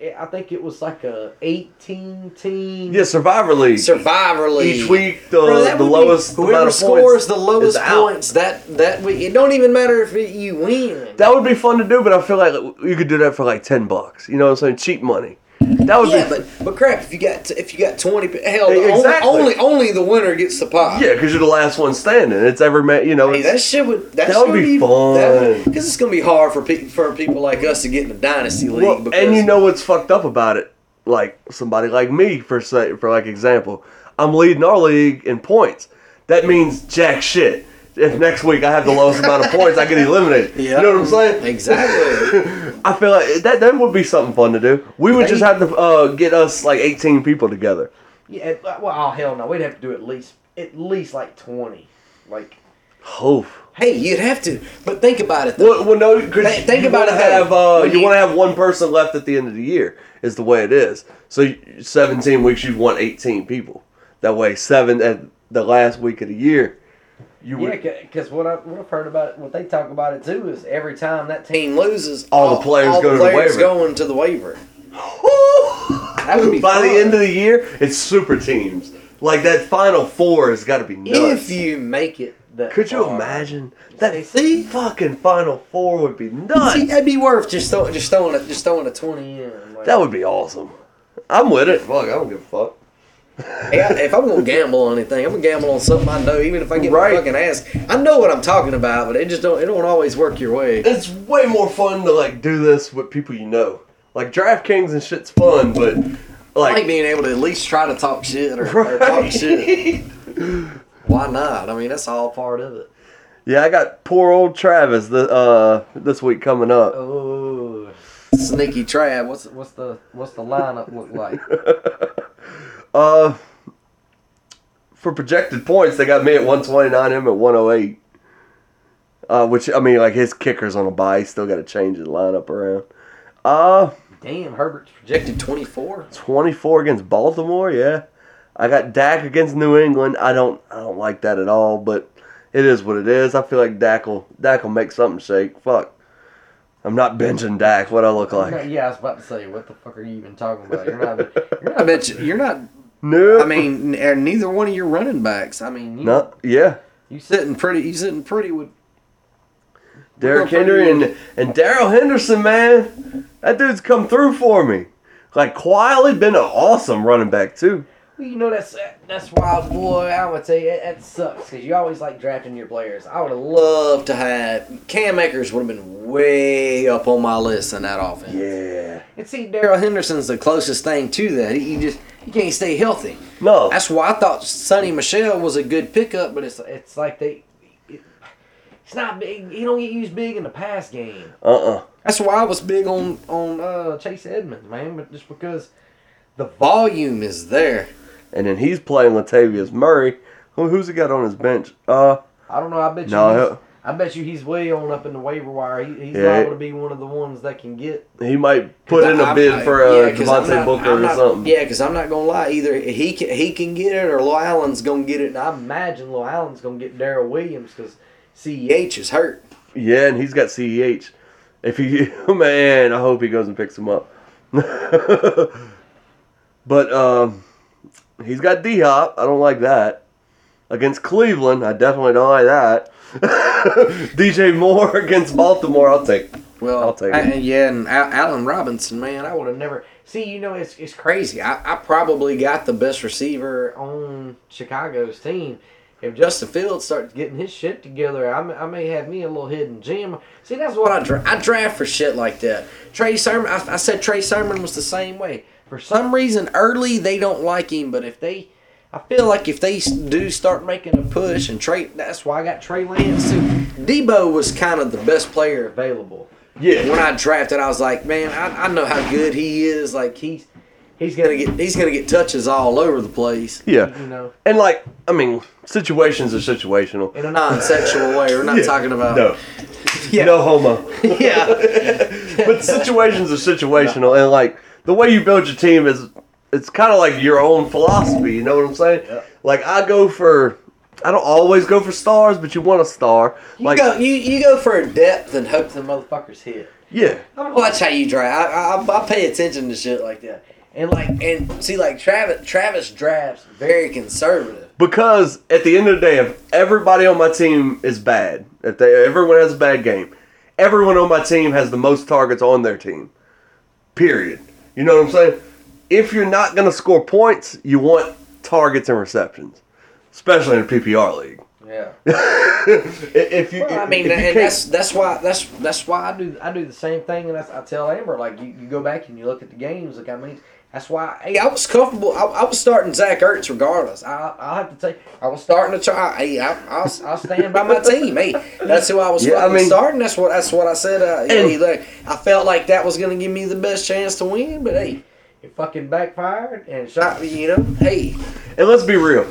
s- I think it was like a 18 team. Yeah, Survivor League. Survivor League. Each week, the, Bro, the would be- lowest whoever amount of scores points the lowest points that that week. It don't even matter if it, you win. That would be fun to do, but I feel like you could do that for like ten bucks. You know what I'm saying? Cheap money. That would yeah, be. but but crap, if you got if you got twenty, hell, Hey, only- only only the winner gets the pot. yeah, because you're the last one standing. It's ever met. You know. Hey, that shit would that, That would be fun. because it's gonna be hard for pe- for people like us to get in the dynasty league. Well, because, and you know what's fucked up about it? Like somebody like me, for say, for like example, I'm leading our league in points. That means jack shit. If next week I have the lowest amount of points, I get eliminated. Yeah. You know what I'm saying? Exactly. (laughs) I feel like that that would be something fun to do. We would just have to uh, get us like 18 people together. yeah, well, oh hell no, we'd have to do at least at least like twenty. Like, Oh. hey, you'd have to, but think about it. Though. Well, well no, because Think- think you about it. Have, uh, you you- want to have one person left at the end of the year. Is the way it is. So 17 weeks, you'd want 18 people. That way, seven at the last week of the year, you Yeah, because what, I, what I've heard about it, what they talk about it too, is every time that team loses, All the players go to the players waiver. going to the waiver. (laughs) That would be By the end of the year, it's super teams. Like that final four has got to be nuts. If you make it, that Could you far. imagine that? See, fucking final four would be nuts. See, that'd be worth just throwing, just throwing, a, just throwing a twenty in. Like, That would be awesome. I'm with it. Fuck, I don't give a fuck. Hey, I- if I'm gonna gamble on anything, I'm gonna gamble on something I know. Even if I get Right. my fucking ass, I know what I'm talking about, but it just don't. It don't always work your way. It's way more fun to like do this with people you know. Like DraftKings and shit's fun, but Like like being able to at least try to talk shit or, or talk shit. (laughs) Why not? I mean, that's all part of it. yeah, I got poor old Travis the, uh, this week coming up. Oh, sneaky Trav. What's what's the what's the lineup look like? (laughs) Uh, for projected points, they got me at 129, him at 108. Uh, which I mean, like his kicker's on a bye. He's still got to change his lineup around. Uh, Damn, Herbert's projected 24. 24 against Baltimore. Yeah, I got Dak against New England. I don't, I don't like that at all. But it is what it is. I feel like Dak will, Dak will make something shake. Fuck, I'm not benching Dak. What I look like? (laughs) Yeah, I was about to say, what the fuck are you even talking about? You're not. You're not. Bet you're not. No, I mean, and neither one of your running backs. I mean, you, no, yeah. you sitting pretty. You sitting pretty with. Derrick Henry and, and Darrell Henderson, man. That dude's come through for me. Like quietly been an awesome running back too. Well, you know that's that's why, boy. I'm gonna tell you that, that sucks because you always like drafting your players. I would have loved to have Cam Akers would have been way up on my list in that offense. Yeah. And see, Darrell Henderson's the closest thing to that. He, he just he can't stay healthy. No. That's why I thought Sony Michel was a good pickup, but it's it's like they. It, it's not big. He don't get used big in the pass game. Uh uh That's why I was big on on uh, Chase Edmonds, man. But just because the volume is there. And then he's playing Latavius Murray. Who, who's he got on his bench? Uh, I don't know. I bet you. No, I bet you he's way on up in the waiver wire. He, he's Yeah. liable to be one of the ones that can get. he might put in a I'm- bid I- for uh, yeah, 'cause I'm Devontae not- Booker I'm or not- something. Yeah, because I'm not gonna lie. Either he can he can get it or Lil Allen's gonna get it. And I imagine Lil Allen's gonna get Darrel Williams because Ceh is hurt. Yeah, and he's got CEH. If he, (laughs) man, I hope he goes and picks him up. (laughs) but um, he's got D Hop. I don't like that. Against Cleveland, I definitely don't like that. (laughs) (laughs) DJ Moore against Baltimore, I'll take. Well, I'll take I- yeah, and Al- Allen Robinson, man, I would have never. See, you know, it's it's crazy. I, I probably got the best receiver on Chicago's team. If Justin Fields starts getting his shit together, I may, I may have me a little hidden gem. See, that's what I draft. I draft for shit like that. Trey Sermon, I, I said Trey Sermon was the same way. For some reason, early they don't like him, but if they, I feel like if they do start making a push and Trey, that's why I got Trey Lance too. Deebo was kind of the best player available Yeah. when I drafted, I was like, man, I, I know how good he is. Like he's he's gonna get he's gonna get touches all over the place. Yeah. you know, And like, I mean, situations are situational. in a non-sexual way. We're not Yeah. talking about No. Yeah. No homo. yeah. (laughs) but situations are situational, and like the way you build your team is, it's kind of like your own philosophy. You know what I'm saying? Like I go for, I don't always go for stars, but you want a star. You Like go you you go for a depth and hope the motherfuckers hit. yeah, watch how you draft. I, I, I pay attention to shit like that. And like and see like Travis Travis drafts very conservative. because at the end of the day, if everybody on my team is bad, if they everyone has a bad game, everyone on my team has the most targets on their team. Period. You know what I'm saying? If you're not gonna score points, you want targets and receptions, especially in a PPR league. Yeah. (laughs) if you, Well, I if mean, you and that's that's why that's that's why I do I do the same thing, and that's, I tell Amber like you, you go back and you look at the games. Like I mean, that's why hey, I was comfortable. I, I was starting Zach Ertz regardless. I I have to say I was starting to try. Hey, I I'll, I'll stand by my team. Hey, that's who I was Yeah, I mean- starting. That's what that's what I said. Uh, hey, look, I felt like that was gonna give me the best chance to win, but hey, it fucking backfired and shot me. You know, hey, And let's be real.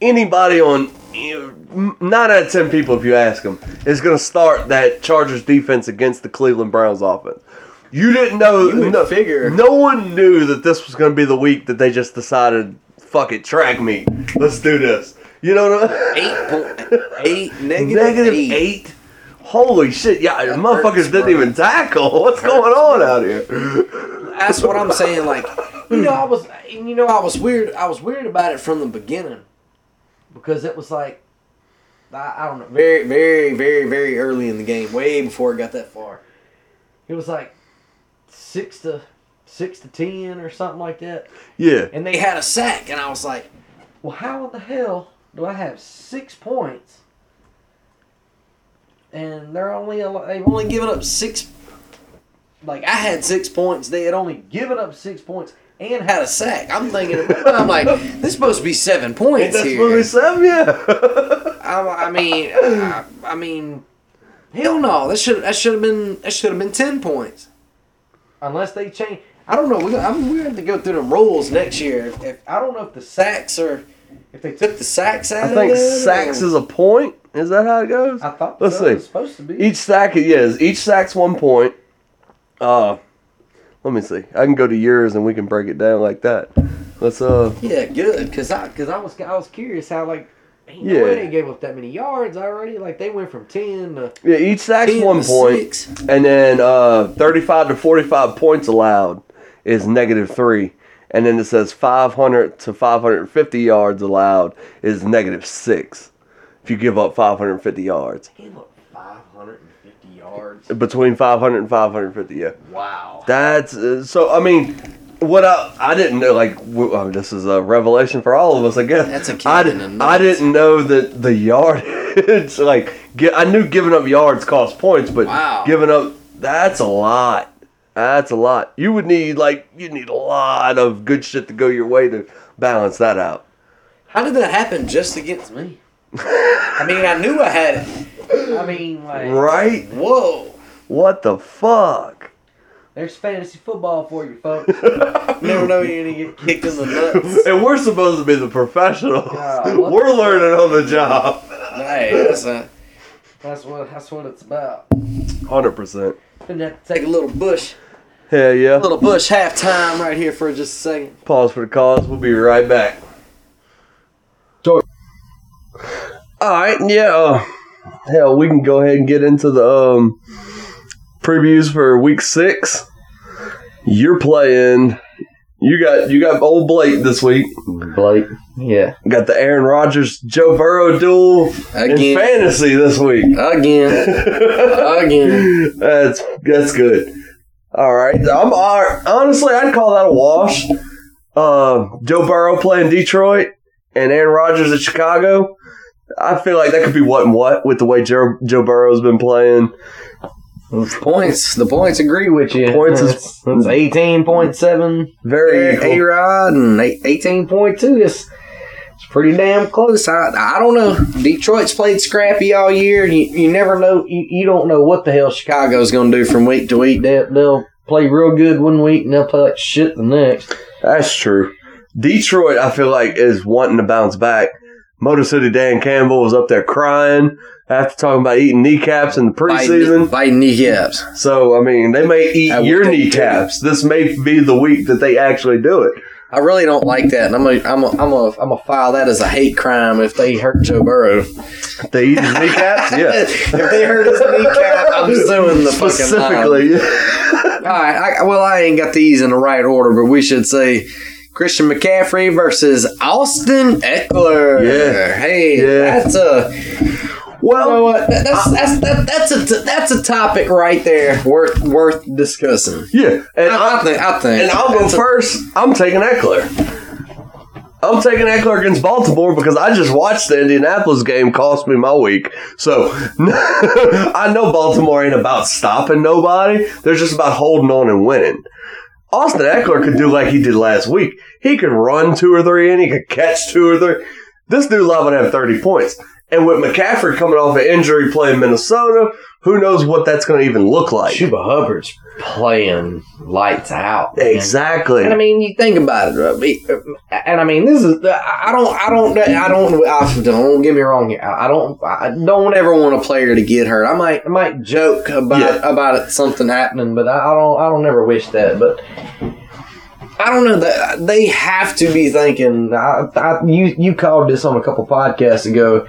Anybody on you know, nine out of ten people, if you ask them, is going to start that Chargers defense against the Cleveland Browns offense. You didn't know. You no, figure. No one knew that this was going to be the week that they just decided, fuck it, track me. Let's do this. You know what I mean? eight point eight (laughs) negative, Negative eight. eight. Holy shit! Yeah, That motherfuckers hurts, didn't bro. even tackle. (laughs) What's going on out here? That's what I'm saying. Like you know, I was, you know, I was weird. I was weird about it from the beginning because it was like, I, I don't know, very, very, very, very early in the game, way before it got that far. It was like six to six to ten or something like that, Yeah. and they had a sack, and I was like, well, how in the hell do I have six points? And they're only they've only given up six. Like I had six points, they had only given up six points and had a sack. I'm thinking, (laughs) I'm like, this is supposed to be seven points That's here. movie seven, yeah. (laughs) I, I mean, I, I mean, hell no. That should that should have been that should have been ten points. Unless they change, I don't know. We I'm we have to go through the rules next year. If, if I don't know if the sacks are, if they took the sacks out. I think sacks or- is a point. Is that how it goes? I thought Let's so. see. Supposed to be. Each sack, yes, each sack's one point. Uh, let me see. I can go to yours and we can break it down like that. Let's uh, Yeah, good. Cause I, cause I was, I was curious how like, ain't no Yeah. way they gave up that many yards already. Like they went from ten to. yeah, each sack's 10 one point, six. and then uh, thirty-five to forty-five points allowed is negative three, and then it says five hundred to five hundred and fifty yards allowed is negative six. If you give up five hundred and fifty yards, between 500 and 550 yeah. Wow. That's uh, so i mean what I, I didn't know like w- I mean, this is a revelation for all of us I guess. That's a kid I, did, I didn't know that the yardage (laughs) like get, I knew giving up yards cost points but wow. giving up that's a lot. That's a lot. You would need like you need a lot of good shit to go your way to balance that out. How did that happen just against me? I mean I knew I had it. I mean like right? Whoa. What the fuck? There's fantasy football for you, folks. (laughs) Never know you're gonna get kicked in the nuts. And we're supposed to be the professionals. Yeah, (laughs) we're the learning on the job. Hey, that's a, that's what that's what it's about. Hundred percent. Gonna have to take a little bush, Hell yeah. A little bush halftime right here for just a second. Pause for the cause. We'll be right back. Sure. All right. Yeah. Uh, hell, we can go ahead and get into the um, previews for week six. You're playing. You got you got old Blake this week. Blake, yeah, Got the Aaron Rodgers Joe Burrow duel in fantasy this week. again, again. (laughs) That's that's good. All right, I'm honestly I'd call that a wash. Uh, Joe Burrow playing Detroit and Aaron Rodgers at Chicago. I feel like that could be what and what with the way Joe Joe Burrow's been playing. Points. The points agree with you. Points is- (laughs) it's, it's eighteen point seven. Very A equal. Rod and eighteen point two. It's it's pretty damn close. I I don't know. Detroit's played scrappy all year. You you never know. You, you don't know what the hell Chicago's going to do from week to week. They, they'll play real good one week and they'll play like shit the next. That's true. Detroit, I feel like, is wanting to bounce back. Motor City Dan Campbell was up there crying after talking about eating kneecaps in the preseason. Biting kneecaps. So, I mean, they may eat I your kneecaps. This may be the week that they actually do it. I really don't like that, and I'm a, I'm a, I'm a, I'm a file that as a hate crime if they hurt Joe Burrow. They eat his kneecaps? (laughs) Yeah. if they hurt his kneecap, I'm suing the fucking. Specifically. All right. I, well, I ain't got these in the right order, but we should say Christian McCaffrey versus Austin Ekeler. Yeah. Hey, Yeah. that's a. You know well, what? That- That's that's that, that's a t- that's a topic right there worth worth discussing. yeah. And, I, I I, think I think. and I'll go first. I'm taking Ekeler. I'm taking Ekeler against Baltimore because I just watched the Indianapolis game cost me my week. So (laughs) I know Baltimore ain't about stopping nobody. They're just about holding on and winning. Austin Ekeler could do like he did last week. He could run two or three and he could catch two or three. This dude liable to have 30 points. And with McCaffrey coming off an injury playing Minnesota, who knows what that's going to even look like. Chuba Hubbard's playing lights out. man. Exactly. And I mean, you think about it, uh, uh, and I mean, this is uh, I don't, I don't, I don't, I don't get me wrong here. I don't, I don't ever want a player to get hurt. I might, I might joke about Yeah. about it, something happening, but I don't, I don't ever wish that. But I don't know that they have to be thinking. I, I, you, you called this on a couple podcasts ago.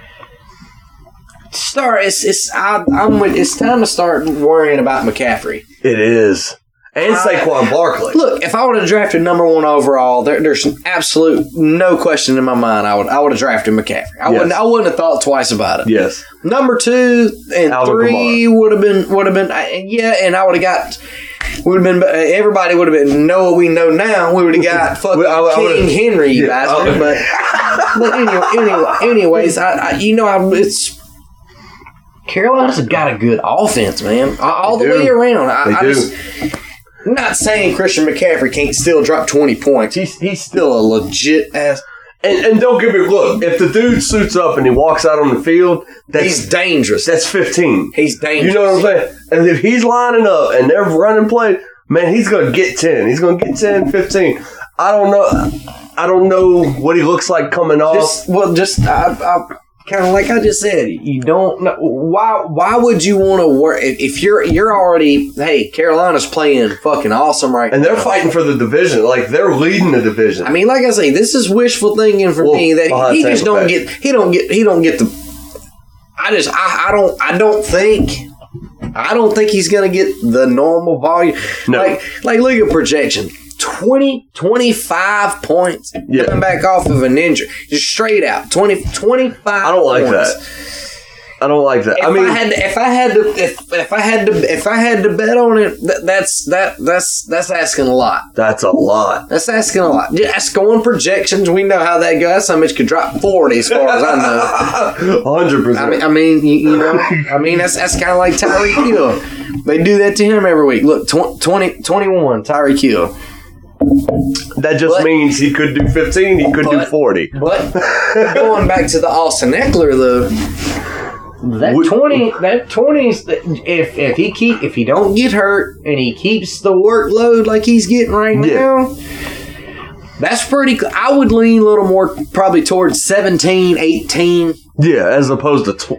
Start. It's, it's. I, I'm. with- It's time to start worrying about McCaffrey. It is. And uh, Saquon Barkley. Look, if I would have drafted number one overall, there, there's absolute no question in my mind. I would I would have drafted McCaffrey. I Yes. wouldn't I wouldn't have thought twice about it. Yes. Number two and Alvin three would have been would have been yeah, and I would have got would have been uh, everybody would have been know what we know now. We would have got (laughs) fucking I- I King Henry, you Yeah, bastard. I- oh. But but anyway, anyway, anyways, I, I you know I, it's. Carolina's got a good offense, man, all, all the do. way around. I, They I do. just, I'm not saying Christian McCaffrey can't still drop 20 points. He's he's still a legit ass. And, and don't give me look. If the dude suits up and he walks out on the field, that's He's dangerous. that's fifteen. He's dangerous. You know what I'm saying? And if he's lining up and they're running play, man, he's gonna get ten. He's gonna get 10, 15. I don't know. I don't know what he looks like coming off. Just well, just I, I kind of like I just said, you don't know why. Why would you want to work if, if you're you're already? Hey, Carolina's playing fucking awesome right and they're fighting for the division. Like they're leading the division. I mean, like I say, this is wishful thinking for Well, me that he just don't get he don't get he don't get the. I just I, I don't I don't think I don't think he's gonna get the normal volume. No. Like like look at projection. 20, 25 points Yeah. coming back off of an injury. Just straight out. 20, 25 I don't like points. that. I don't like that. If I I, mean, had to, if I had to if, if I had to if I had to bet on it, th- that's that that's that's asking a lot. that's a lot. That's asking a lot. Just going projections. We know how that goes. How much could drop forty, as far as I know. (laughs) Hundred I mean, percent. I mean, you, you know, I mean, that's that's kind of like Tyreek Hill. They do that to him every week. Look, tw- 20, 21, Tyreek Hill. That just But- means he could do fifteen. He could do forty. But going back to the Austin Ekeler though, that Would- twenty, that twenty is the, if if he keep if he don't get hurt and he keeps the workload like he's getting right Yeah. now. That's pretty. I would lean a little more, probably towards 17, 18. Yeah, as opposed to tw-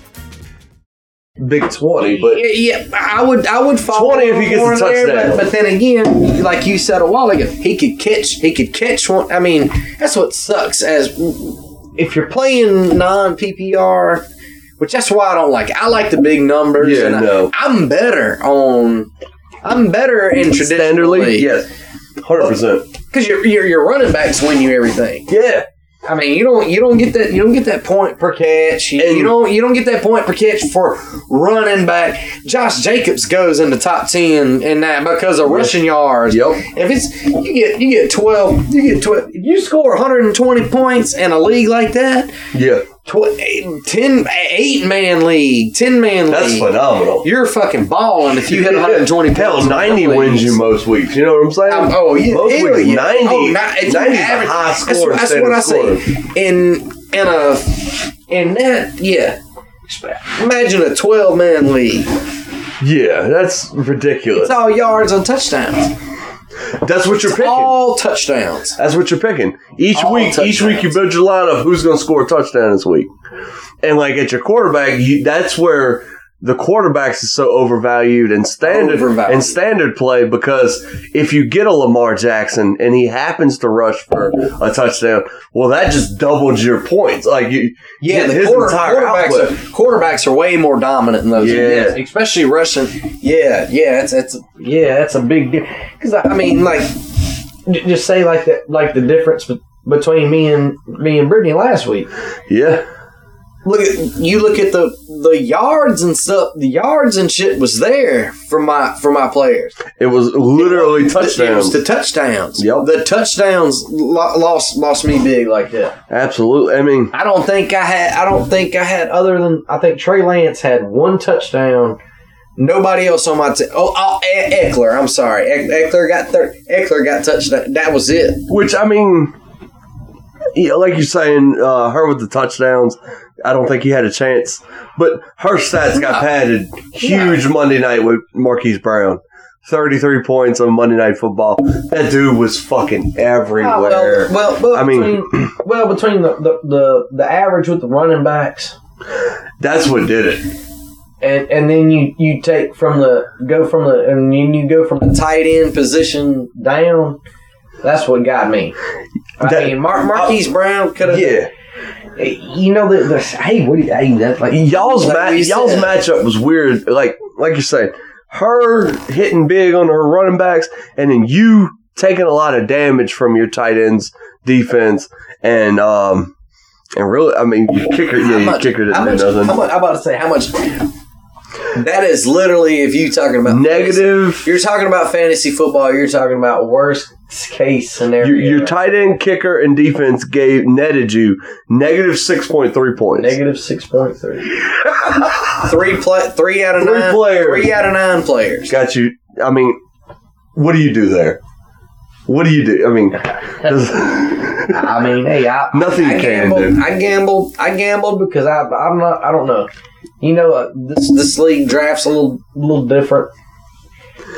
Big twenty, but Yeah, yeah, I would, I would fall 20 if he gets a in there, touchdown. But, but then again, like you said a while ago, he could catch, he could catch one. I mean, that's what sucks. As if you're playing non PPR, which that's why I don't like. it. I like the big numbers. Yeah, and I- no. I'm better on. I'm better in standard traditional league, league. yes, hundred percent. because your, your your running backs win you everything. Yeah, I mean, you don't you don't get that you don't get that point per catch. You, And- you don't you don't get that point per catch for running back. Josh Jacobs goes in the top ten in that because of rushing yards. Yep. If it's you get you get twelve you get twelve you score 120 points in a league like that. yeah, Tw- eight, 10 eight man league, ten man league. that's phenomenal. You're fucking balling if you hit 120 (laughs) Hell, points. in ninety wins leagues. you most weeks. You know what I'm saying? Um, oh yeah, most hell weeks yeah. ninety. Oh, ni- if 90 is a average- high score. that's what I say. In in a in that yeah. Imagine a twelve man league. Yeah, that's ridiculous. It's all yards and touchdowns. That's what you're picking. All touchdowns. That's what you're picking. Each All week, each week you touchdowns. build your lineup. Who's going to score a touchdown this week? And like at your quarterback, you, that's where the quarterbacks is so overvalued and standard Overvalued. and standard play because if you get a Lamar Jackson and he happens to rush for a touchdown, well, that just doubles your points. Like you, Yeah, the his quarter, quarterbacks output. are, quarterbacks are way more dominant in those. Yeah. events, especially rushing. Yeah, yeah, it's it's yeah, that's a big deal. Because I mean, like, just say like that, like the difference between me and me and Brittany last week. Yeah, look at you look at the the yards and stuff. The yards and shit was there for my for my players. It was literally It was touchdowns. the touchdowns. Yep. The touchdowns lo- lost lost me big like that. Absolutely. I mean, I don't think I had. I don't think I had other than I think Trey Lance had one touchdown. Nobody else on my team. Oh, oh E- Ekeler. I'm sorry. Eck- Ekeler got thir- Ekeler got touchdown. That was it. which I mean, yeah, like you're saying, uh, her with the touchdowns. I don't think he had a chance, but her stats got padded huge Monday night with Marquise Brown. 33 points on Monday Night Football. That dude was fucking everywhere. Oh, well, well, well I mean, between, (clears throat) well, between the, the, the, the average with the running backs, that's what did it. and and then you, you take from the go from the and you, you go from the tight end position down. That's what got me. I That- mean, Mar- Marquise Brown could have. Yeah. You know the, the hey, what do you, hey, that's like y'all's like ma- y'all's matchup was weird. Like like you said, her hitting big on her running backs, and then you taking a lot of damage from your tight ends defense, and um and really, I mean, your kicker, yeah, your much- kicker didn't do much, nothing. How much? I'm about to say how much. That is literally if you talking about Negative. You're talking about fantasy football. You're talking about worst case scenario. Your, your tight end, kicker, and defense gave netted you negative six point three points. Negative six point three. (laughs) three play, three out of Three nine players. Three out of nine players. Got you. I mean, what do you do there? What do you do? I mean, (laughs) I mean, hey, I (laughs) Nothing I you can gambled, do. I gambled. I gambled because I, I'm not. I don't know. You know, uh, this this league drafts a little little different.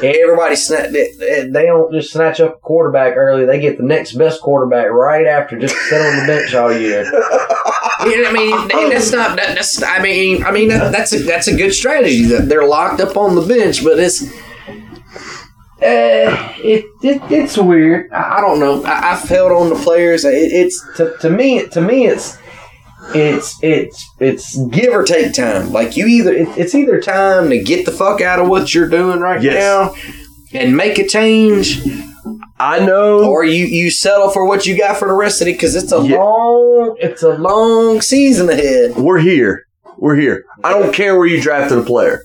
Everybody sna- they, they don't just snatch up a quarterback early. They get the next best quarterback right after, just to sit on the bench all year. (laughs) You know I mean, that's not. That, that's. I mean, I mean that, that's a that's a good strategy. That they're locked up on the bench, but it's. Uh, it, it it's weird. I, I don't know. I, I felt on the players. It, it's to, to me. To me, it's it's it's it's give or take time. Like you either it's either time to get the fuck out of what you're doing right Yes. now and make a change, I know. or you you settle for what you got for the rest of it because it's a Yeah. long it's a long season ahead. We're here. We're here. I don't care where you drafted a player.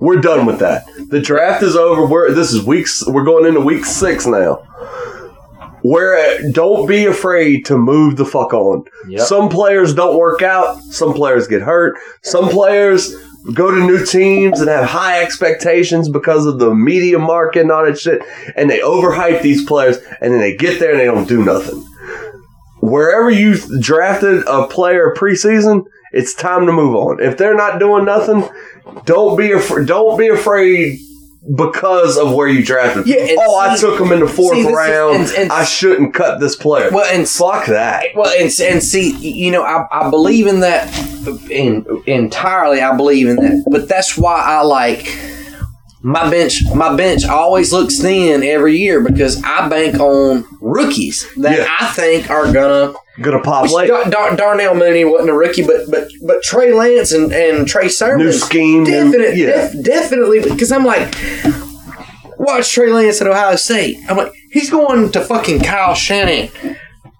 We're done with that. The draft is over. We're this is weeks. We're going into week six now. Where don't be afraid to move the fuck on. Yep. Some players don't work out. Some players get hurt. Some players go to new teams and have high expectations because of the media market and all that shit. And they overhype these players, and then they get there and they don't do nothing wherever you drafted a player preseason, it's time to move on. If they're not doing nothing, don't be af- don't be afraid because of where you drafted. Yeah, oh, I took him in the fourth see, this is- round. and- and- I shouldn't cut this player. Well, and fuck that. Well, and and see, you know, I, I believe in that in, entirely. I believe in that, but that's why I like my bench. My bench always looks thin every year because I bank on rookies that Yeah. I think are gonna. Gonna pop late. Dar- Dar- Darnell Mooney wasn't a rookie, but but but Trey Lance and, and Trey Sermon New scheme, new- yeah. def- definitely because I'm like, watch Trey Lance at Ohio State. I'm like, he's going to fucking Kyle Shanahan.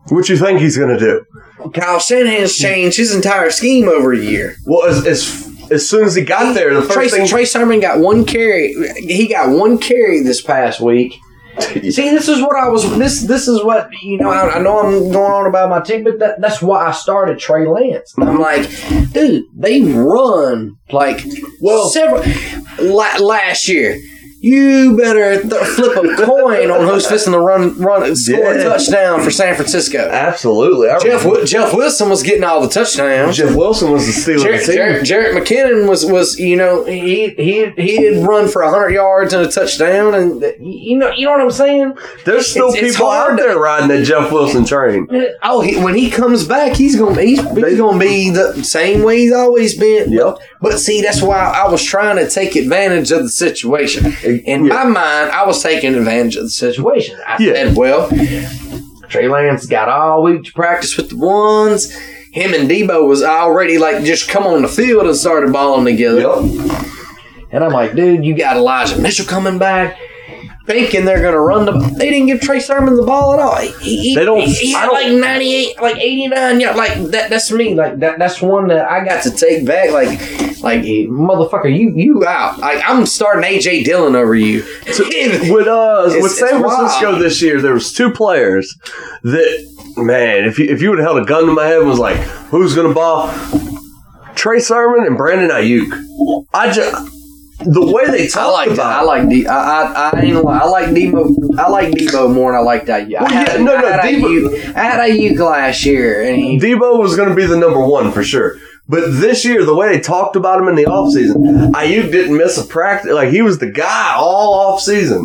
What you think he's gonna do? Kyle Shanahan's changed his entire scheme over a year. Well, as as, as soon as he got there, the first Trey, thing Trey Sermon got one carry. He got one carry this past week. (laughs) See, this is what I was. This this is what you know. I, I know I'm going on about my team, but that, that's why I started Trey Lance. I'm like, dude, they run like well several la, last year. You better th- flip a coin on who's fixing the run run score a Yeah. touchdown for San Francisco. absolutely. I Jeff Wi- Jeff Wilson was getting all the touchdowns. Jeff Wilson was the steal of the Jerick, team. Jerick, Jerick McKinnon was was you know he he he had run for hundred yards and a touchdown and you know you know what I'm saying. There's still It's- it's people out there riding that Jeff Wilson train. Oh, he, when he comes back, he's gonna he's, he's gonna be the same way he's always been. Yep. But see, that's why I was trying to take advantage of the situation. In my mind, I was taking advantage of the situation. I Yeah. said, well, Trey Lance got all week to practice with the ones. Him and Deebo was already like just come on the field and started balling together. Yep. And I'm like, dude, you got Elijah Mitchell coming back. Thinking they're going to run the. They didn't give Trey Sermon the ball at all. He, he, They don't- He, had don't- like ninety eight, like eighty nine. Yeah, like that. That's me. Like that. That's one that I got to take back. Like, like motherfucker, you you out. Like I'm starting AJ Dillon over you. (laughs) with uh It's- with San Francisco wild. this year, there was two players that man, if you if you would have held a gun to my head and was like, who's gonna ball? Trey Sermon and Brandon Aiyuk. I just the way they talk I like about I like D. I I I ain't. I like Deebo. I like Deebo more than I like that. I Well, had, yeah, no, no, I had Deebo- Aiyuk, I had Aiyuk last year, and he, Deebo was going to be the number one for sure. But this year, the way they talked about him in the offseason, Aiyuk didn't miss a practice. Like, he was the guy all offseason.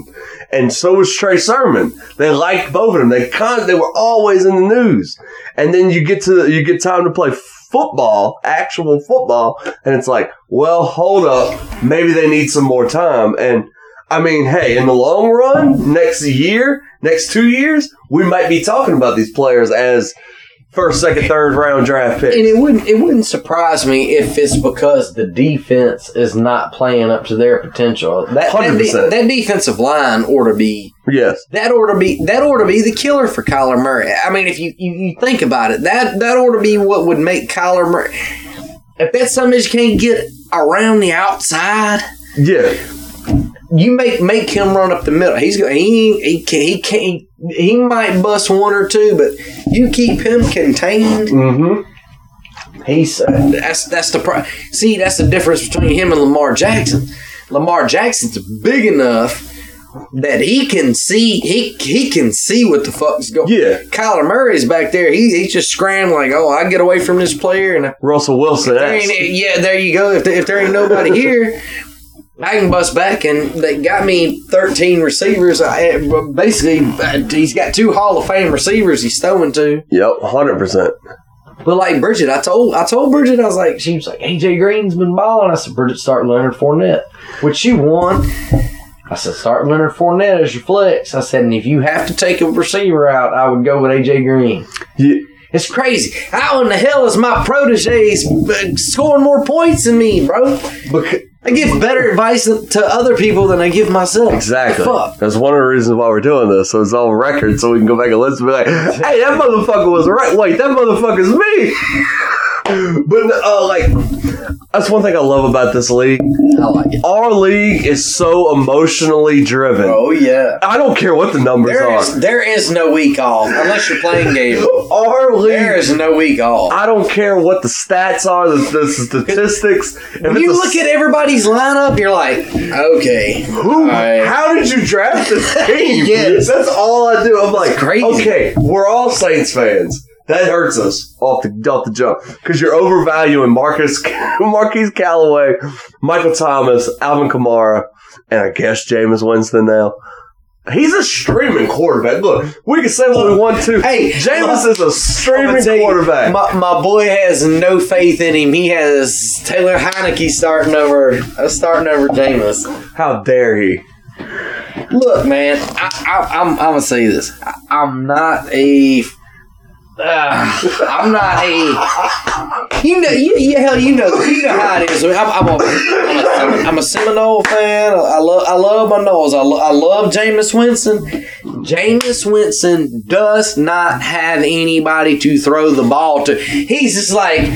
And so was Trey Sermon. They liked both of them. They con- they were always in the news. And then you get to you get time to play football, actual football, and it's like, well, hold up, maybe they need some more time. And I mean, hey, in the long run, next year, next two years, we might be talking about these players as first, second, third round draft picks. and it wouldn't it wouldn't surprise me if it's because the defense is not playing up to their potential. That that, de- 100%. that defensive line ought to be Yes. that ought to be that ought to be the killer for Kyler Murray. I mean, if you, you, you think about it, that that ought to be what would make Kyler Murray. If that's something that you can't get around the outside, Yeah. You make make him run up the middle. He's going. He he can he can't. He might bust one or two, but you keep him contained. Mm-hmm. He's uh, that's that's the pro- see that's the difference between him and Lamar Jackson. Lamar Jackson's big enough that he can see he he can see what the fuck's going. Yeah. Kyler Murray's back there. He he's just scrambling like, oh, I get away from this player and. Russell Wilson. There yeah, there you go. If, if there ain't nobody here, I can bust back, and they got me 13 receivers. I, basically, uh, he's got two Hall of Fame receivers he's throwing to. Yep, 100%. But like Bridget, I told I told Bridget, I was like, she was like, AJ Green's been balling. I said, Bridget, start Leonard Fournette, which she won. I said, start Leonard Fournette as your flex. I said, and if you have to take a receiver out, I would go with AJ Green. Yeah. It's crazy. How in the hell is my proteges uh, scoring more points than me, bro? Because, I give better advice to other people than I give myself. Exactly. Fuck? That's one of the reasons why we're doing this. So it's all record, so we can go back and listen and be like, hey, that motherfucker was right. Wait, that motherfucker's me. (laughs) but, uh, like, that's one thing I love about this league. I like it. Our league is so emotionally driven. Oh yeah. I don't care what the numbers There are. is there is no week off unless you're playing game. Our league, There is no week off. I don't care what the stats are, the, the statistics. If When it's you a look at everybody's lineup, you're like, okay, Who? Alright. How did you draft this (laughs) team? Yes. That's all I do. I'm like, crazy. okay, we're all Saints fans. That hurts us off the off the jump because you're overvaluing Marcus (laughs) Marquise Callaway, Michael Thomas, Alvin Kamara, and I guess Jameis Winston now. He's a streaming quarterback. Look, we can say what we want to. Hey, Jameis is a streaming you, quarterback. My, my boy has no faith in him. He has Taylor Heinicke starting over uh, starting over Jameis. How dare he? Look, man, I, I, I'm, I'm gonna say this. I, I'm not a. Uh, I'm not a. You know, you, you hell, you know, you know how it is. I'm, I'm, a, I'm, a, I'm a Seminole fan. I love, I love my nose. I, lo- I love Jameis Winston. Jameis Winston does not have anybody to throw the ball to. He's just like,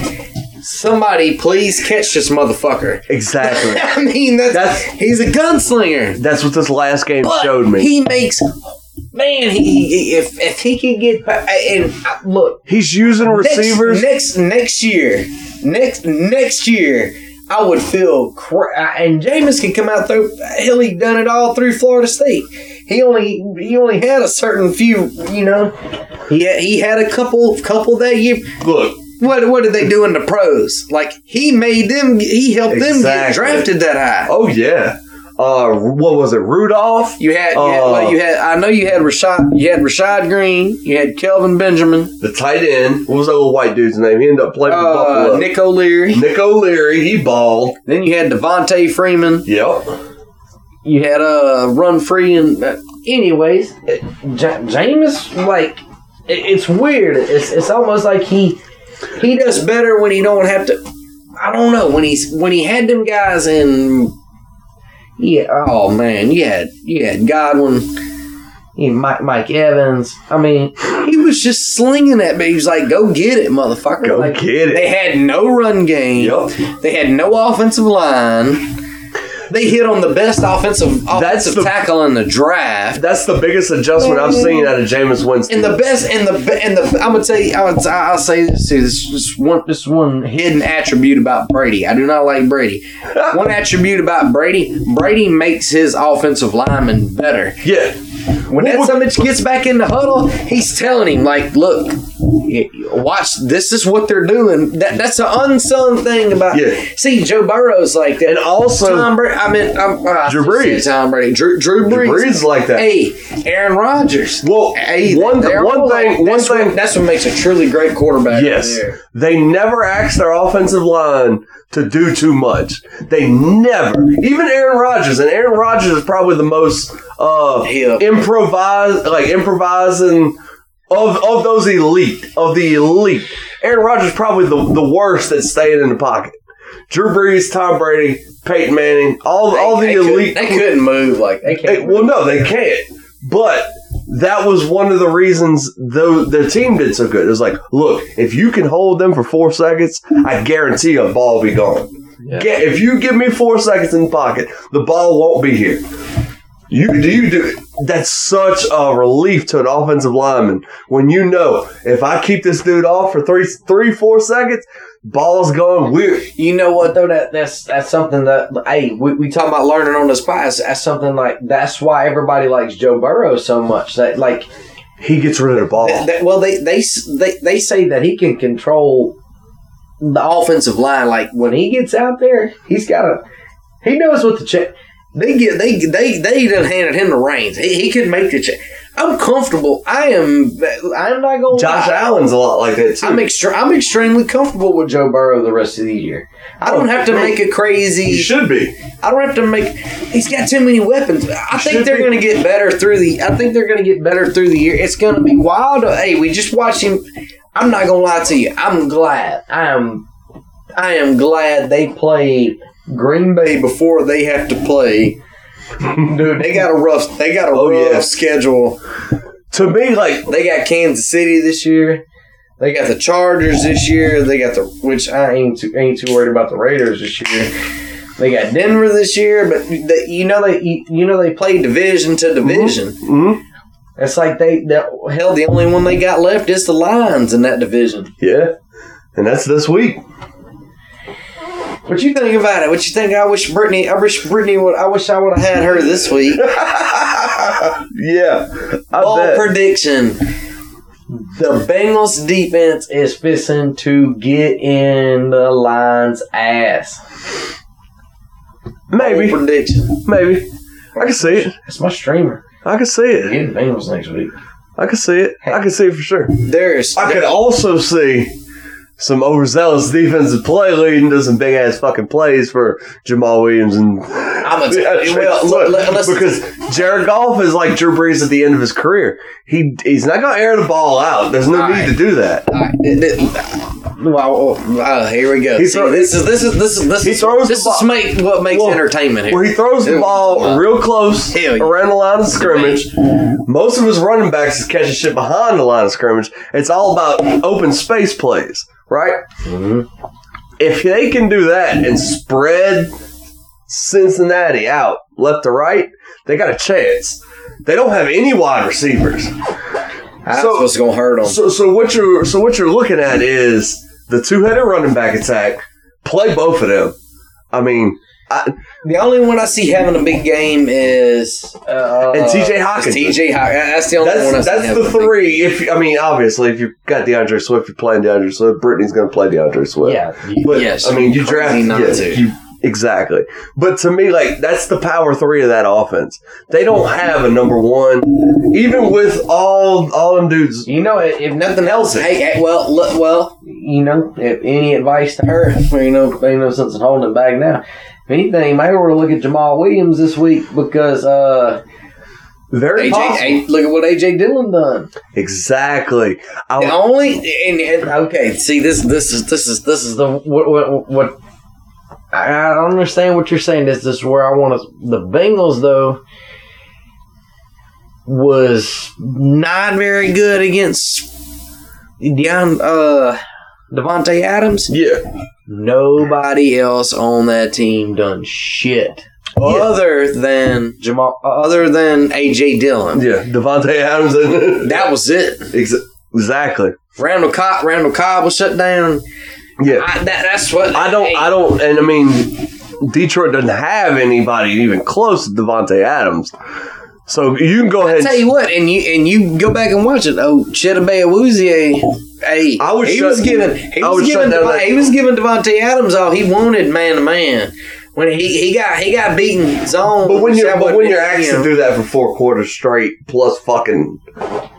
somebody, please catch this motherfucker. Exactly. (laughs) I mean, that's, That's- he's a gunslinger. That's what this last game But showed me. He makes man. He, he if if he could get and uh, look He's using receivers. next next next year next next year. I would feel cra- and Jameis can come out through. Hell, he done it all through Florida State. He only he only had a certain few. You know, he had, he had a couple couple that year. Look, What what did they do in the pros? Like he made them. He helped them get drafted that high. Oh yeah. Uh, what was it? Rudolph. You had, you, had, well, you had. I know you had Rashad. You had Rashad Greene. You had Kelvin Benjamin. the tight end. What was that little white dude's name? He ended up playing for Uh, Buffalo. Nick O'Leary. Nick O'Leary. He balled. Then you had Devonta Freeman. Yep. You had uh Run Free and uh, anyways, it, Ja- Jameis like it, it's weird. It's it's almost like he he does better when he don't have to. I don't know when he's when he had them guys in. Yeah. Oh man, Yeah. Yeah. Godwin, you had Mike Mike Evans. I mean, he was just slinging that. But he was like, "Go get it, motherfucker! Go Like, get it. They had no run game. Yep. They had no offensive line. They hit on the best offensive offensive the- tackle in the draft. That's the biggest adjustment I've seen out of Jameis Winston. And the best, and the and the I'm gonna tell you, I would, I'll say this too. This is one, this one hidden attribute about Brady. I do not like Brady. (laughs) one attribute about Brady: Brady makes his offensive lineman better. Yeah. When that bitch gets back in the huddle, he's telling him like, "Look, watch. This is what they're doing." That that's an unsung thing about. Yeah. See, Joe Burrow's like that, And also- Tom Brady. I mean, I'm, uh, Drew Brees. Tom Brady, Drew, Drew Brees. Drew Brees like that. Hey, Aaron Rodgers. Well, Hey, one- one thing- one that's thing- What, that's what makes a truly great quarterback. Yes. Right. They never asked their offensive line to do too much. They never. Even Aaron Rodgers, and Aaron Rodgers is probably the most uh Yeah. improvise like improvising of of those elite, of the elite. Aaron Rodgers is probably the, the worst at staying in the pocket. Drew Brees, Tom Brady, Peyton Manning, all all the They elite They couldn't move like they can't. Hey, well, no, they can't. But that was one of the reasons though the team did so good. It was like, look, if you can hold them for four seconds, I guarantee a ball will be gone. Get, if you give me four seconds in the pocket, the ball won't be here. You do you do that's such a relief to an offensive lineman when you know if I keep this dude off for three three four seconds, ball's weird. You know what though? That that's that's something that hey, we, we talk about learning on the spot. That's, that's something like that's why everybody likes Joe Burrow so much. That like he gets rid of the ball. that- that- well, they, they they they say that he can control the offensive line. Like when he gets out there, he's got a he knows what the check. They get they they they done handed him the reins. He, he could make the check. I'm comfortable. I am. I'm not going. Josh Allen's a lot like that too. I'm I'm extremely comfortable with Joe Burrow the rest of the year. I don't oh, have to make a crazy. you should be. I don't have to make. He's got too many weapons. I think they're going to get better through the. I think they're going to get better through the year. It's going to be wild. Hey, we just watched him. I'm not going to lie to you. I'm glad. I am. I am glad they played Green Bay before they have to play. (laughs) Dude, they got a rough. They got a Oh, rough yeah. schedule. To me, like They got Kansas City this year. They got the Chargers this year. They got the which I ain't too, ain't too worried about the Raiders this year. They got Denver this year, but they, you know they you, you know they play division to division. Mhm. It's like they that hell the only one they got left is the Lions in that division. Yeah. And that's this week. What you think about it? What you think? I wish Brittany. I wish Brittany would. I wish I would have had her this week. (laughs) Yeah. I Ball bet. prediction. The Bengals defense is fixing to get in the Lions' ass. Maybe. Bold prediction. Maybe. I can see it. That's my streamer. I can see it. Bengals next week. I can see it. I can see it for sure. There's I could also see some overzealous defensive play leading to some big ass fucking plays for Jamaal Williams and I'm a Yeah, well. look, Look, because Jared Goff is like Drew Brees at the end of his career. He he's not going to air the ball out. There's no All need right. to do that. All right, well, oh, here we go. He See, throw- this is this is this is this He is throws this is make, what makes Well, entertainment here. Where he throws the ball real close yeah. around the line of scrimmage. Most of his running backs is catching shit behind the line of scrimmage. It's all about open space plays, right? Mm-hmm. If they can do that and spread Cincinnati out left to right, they got a chance. They don't have any wide receivers. That's So- what's gonna hurt them. So, so what you're so what you're looking at is the two-headed running back attack. Play both of them. I mean, I, The only one I see having a big game is uh, And TJ Hockenson. TJ Hockenson. That's the only one I That's see the three. If I mean, obviously, if you've got D'Andre Swift, you're playing D'Andre Swift. Brittany's going to play D'Andre Swift. Yeah, but yes, I mean, you draft not yeah, to. you- exactly. But to me, like that's the power three of that offense. They don't have a number one, even with all all them dudes. You know, if if nothing else, hey, hey, well, look, well, you know, if any advice to her, (laughs) you know, ain't no sense in holding it back now. If anything, you might want to look at Jamaal Williams this week because uh, Very AJ, possible. hey, look at what AJ Dillon done. Exactly. I, The only and, and okay, see this this is this is this is the what what, what I, don't understand what you're saying. This, this is where I want to. The Bengals, though, was not very good against Deion, uh, Davante Adams. Yeah. Nobody else on that team done shit. Other than Jamaal, other than AJ Dillon, Yeah, Davante Adams. That was it. (laughs) Exactly. Randall Cobb, Randall Cobb was shut down. Yeah, I, that, that's what I don't. I don't. And I mean, Detroit doesn't have anybody even close to Davante Adams. So you can go ahead. Tell you what, and you and you go back and watch it. Oh, Chidobe Awuzie, hey, I would he shut- was giving he I was would giving shut Devon- that- he was giving Davante Adams all he wanted man to man. When he, he got he got beaten zone, But when you're but when you're to do that for four quarters straight plus fucking,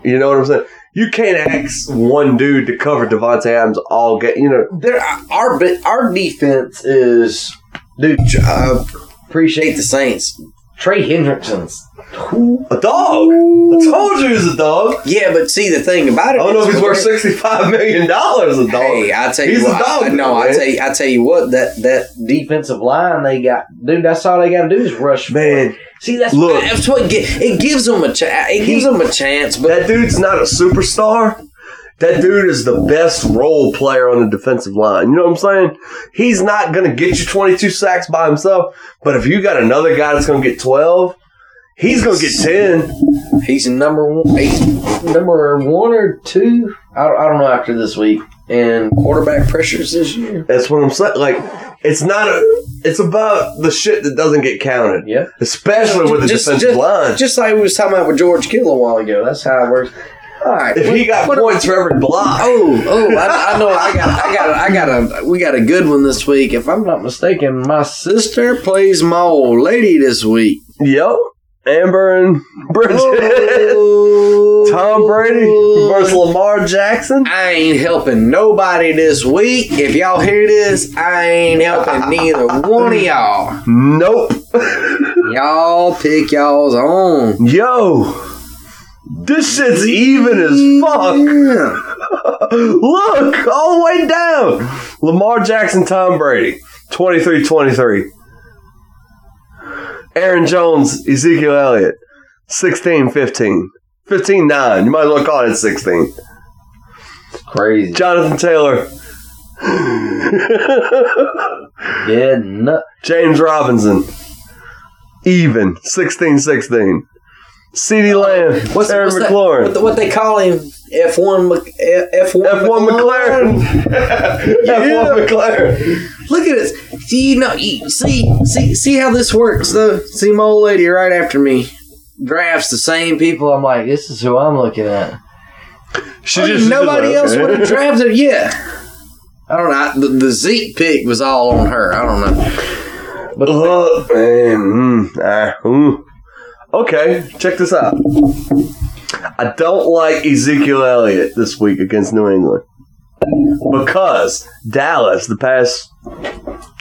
you know what I'm saying? You can't ask one dude to cover Davante Adams all game. You know, there our our defense is dude. I appreciate the Saints. Trey Hendrickson's a dog. I told you he's a dog. Yeah, but see the thing about it. I don't know if he's worth sixty five million dollars. A dog. Hey, I tell he's you what. a dog. I, no, I tell you, I tell you what. That that defensive line they got, dude. That's all they got to do is rush. Man, see that's look. that's what it gives them a chance. It gives them a chance. But that dude's not a superstar. That dude is the best role player on the defensive line. You know what I'm saying? He's not going to get you 22 sacks by himself, but if you got another guy that's going to get 12, he's going to get 10. he's number one. He's number one or two. I don't, I don't know after this week and quarterback pressures this year. That's what I'm saying. Like, it's not a. It's about the shit that doesn't get counted. Yeah. Especially with the just, defensive just, line. just like we was talking about with George Kittle a while ago. That's how it works. All right. if he got points for every block. Oh, oh! I, I know. I got. I got. I got a. We got a good one this week. If I'm not mistaken, my sister plays my old lady this week. Yep. Amber and Bridget. Tom Brady versus Lamar Jackson. I ain't helping nobody this week. If y'all hear this, I ain't helping (laughs) neither one of y'all. Nope. Y'all pick y'all's own. Yo, this shit's even as fuck. (laughs) Look, all the way down. Lamar Jackson, Tom Brady, 23 23. Aaron Jones, Ezekiel Elliott, 16 15. 15 9. You might as well call it 16. Crazy. Jonathan Taylor, (laughs) Yeah, nut. James Robinson, even 16 16. CeeDee Lamb, What's, Terry what's that- McLaurin. what, the- what they call him? F one. F one. F1 McLaren. F1 McLaren. Look at this. See, you know, you, see, see, see how this works. Though, see, my old lady right after me drafts the same people. I'm like, this is who I'm looking at. She Oh, just- nobody like, else would have (laughs) drafted. Yeah, I don't know. I- The, the Zeke pick was all on her. I don't know. But look, man. mm, mm. Okay, check this out. I don't like Ezekiel Elliott this week against New England because Dallas the past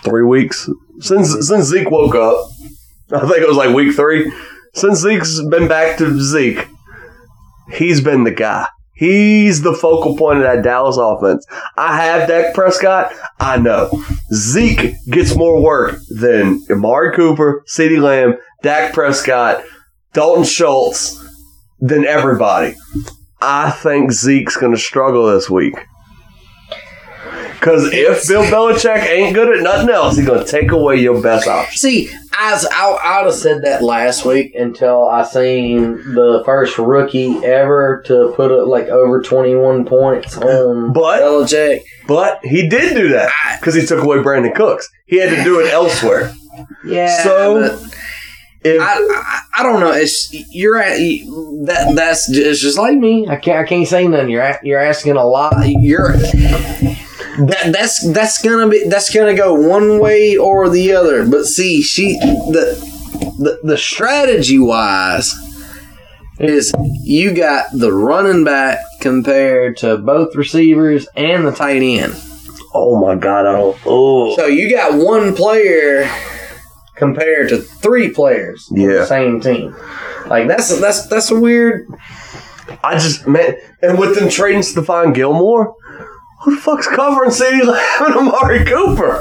three weeks since since Zeke woke up. (laughs) I think it was like week three. Since Zeke's been back to Zeke, he's been the guy. He's the focal point of that Dallas offense. I have Dak Prescott. I know. Zeke gets more work than Amari Cooper, CeeDee Lamb, Dak Prescott, Dalton Schultz, than everybody. I think Zeke's going to struggle this week. Because if Bill Belichick ain't good at nothing else, he's going to take away your best option. See, I, I, I would have said that last week until I seen the first rookie ever to put it like over 21 points on But- Belichick. But he did do that because he took away Brandin Cooks. He had to do it elsewhere. Yeah. So, but if I, I, I don't know. It's you're at that. That's just, it's just like me. I can't. I can't say nothing. You're a- you're asking a lot. You're that. That's that's gonna be. That's gonna go one way or the other. But see, she the the the strategy wise is you got the running back compared to both receivers and the tight end. oh my God, I don't. Oh. So you got one player compared to three players on Yeah. the same team. Like that's that's that's a weird. I just, man, and with them trading Stephon Gilmore, who the fuck's covering CeeDee Lamb and Amari Cooper?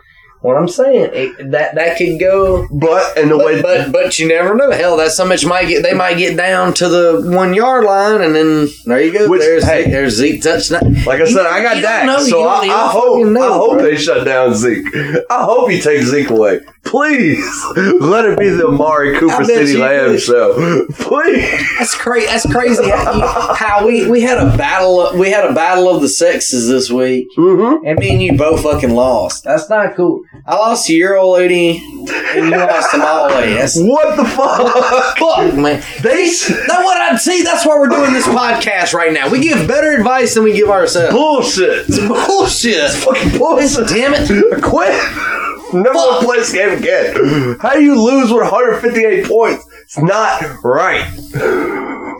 (laughs) What I'm saying, it, that that could go, but and the but, way, but but you never know. Hell, that so much might get they might get down to the one yard line, and then there you go. Which- there's hey. there's Zeke touchdown. like I said, I got You don't Dak, know, so I, I hope know, I hope bro. they shut down Zeke. I hope he takes Zeke away. Please let it be the Amari Cooper CeeDee Lamb show. Please. That's crazy. That's crazy. How, how we we had a battle. We had a battle of the sexes this week, Mm-hmm. and me and you both fucking lost. That's not cool. I lost to your old lady, and you lost to my old lady. That's What the fuck? fuck, man. They That's what I'd see. That's why we're doing this podcast right now. We give better advice than we give ourselves. bullshit. Bullshit. Fucking bullshit. Damn it. Quit. Never to play this game again. How do you lose with 158 points? It's not right.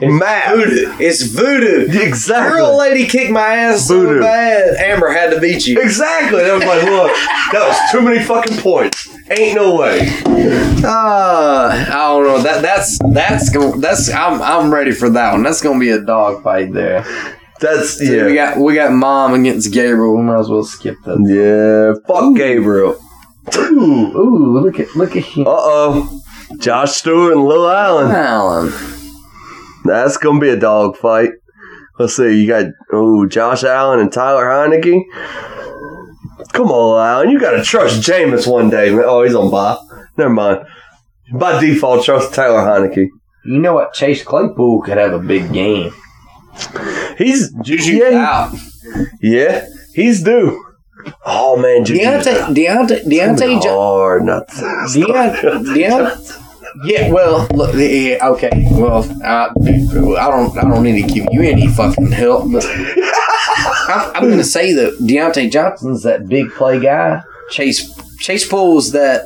Math. Voodoo. It's voodoo. Exactly. Your old lady kicked my ass Voodoo. so bad. Amber had to beat you. Exactly. That was like, look, that was too many fucking points. Ain't no way. Uh, I don't know. That that's that's that's I'm I'm ready for that one. That's gonna be a dog fight there. That's So we yeah. got we got mom against Gabriel. We might as well skip that. Yeah. Fuck Gabriel. Ooh, ooh, look at look at him. Uh oh. Josh Stewart and Lil Allen. Allen. That's gonna be a dog fight. Let's see. You got oh Josh Allen and Tyler Heinicke. Come on, Allen. You gotta trust Jameis one day, man. Oh, he's on bye. Never mind. By default, trust Tyler Heinicke. You know what? Chase Claypool could have a big game. He's Juju yeah, out. yeah, he's due. Oh man, Diontae. Diontae Diontae hard not to Diontae, Yeah, well, look, yeah, okay, well, I, I don't, I don't need to give you any fucking help, but I'm, I'm gonna say that Diontae Johnson's that big play guy. Chase Chase Poole's that.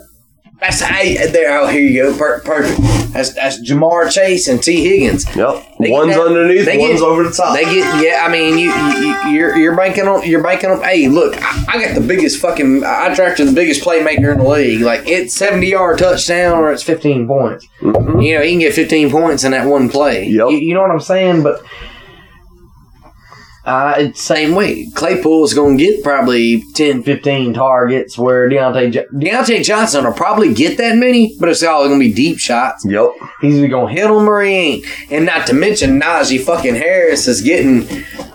That's hey, there. Oh, here you go. Per- perfect. That's that's Ja'Marr Chase and Tee Higgins. Yep. They one's that- underneath, one's get- over the top. They get yeah. I mean, you, you you're you're banking on you're banking on. Hey, look, I, I got the biggest fucking. I drafted the biggest playmaker in the league. Like it's seventy yard touchdown or it's fifteen points. Mm-hmm. You know, he can get fifteen points in that one play. Yep. You, you know what I'm saying? But uh, same way. Claypool's going to get probably 10, 15 targets where Diontae Jo- Diontae Johnson will probably get that many, but it's all going to be deep shots. Yep. He's either going to hit them or he ain't. And not to mention Najee fucking Harris is getting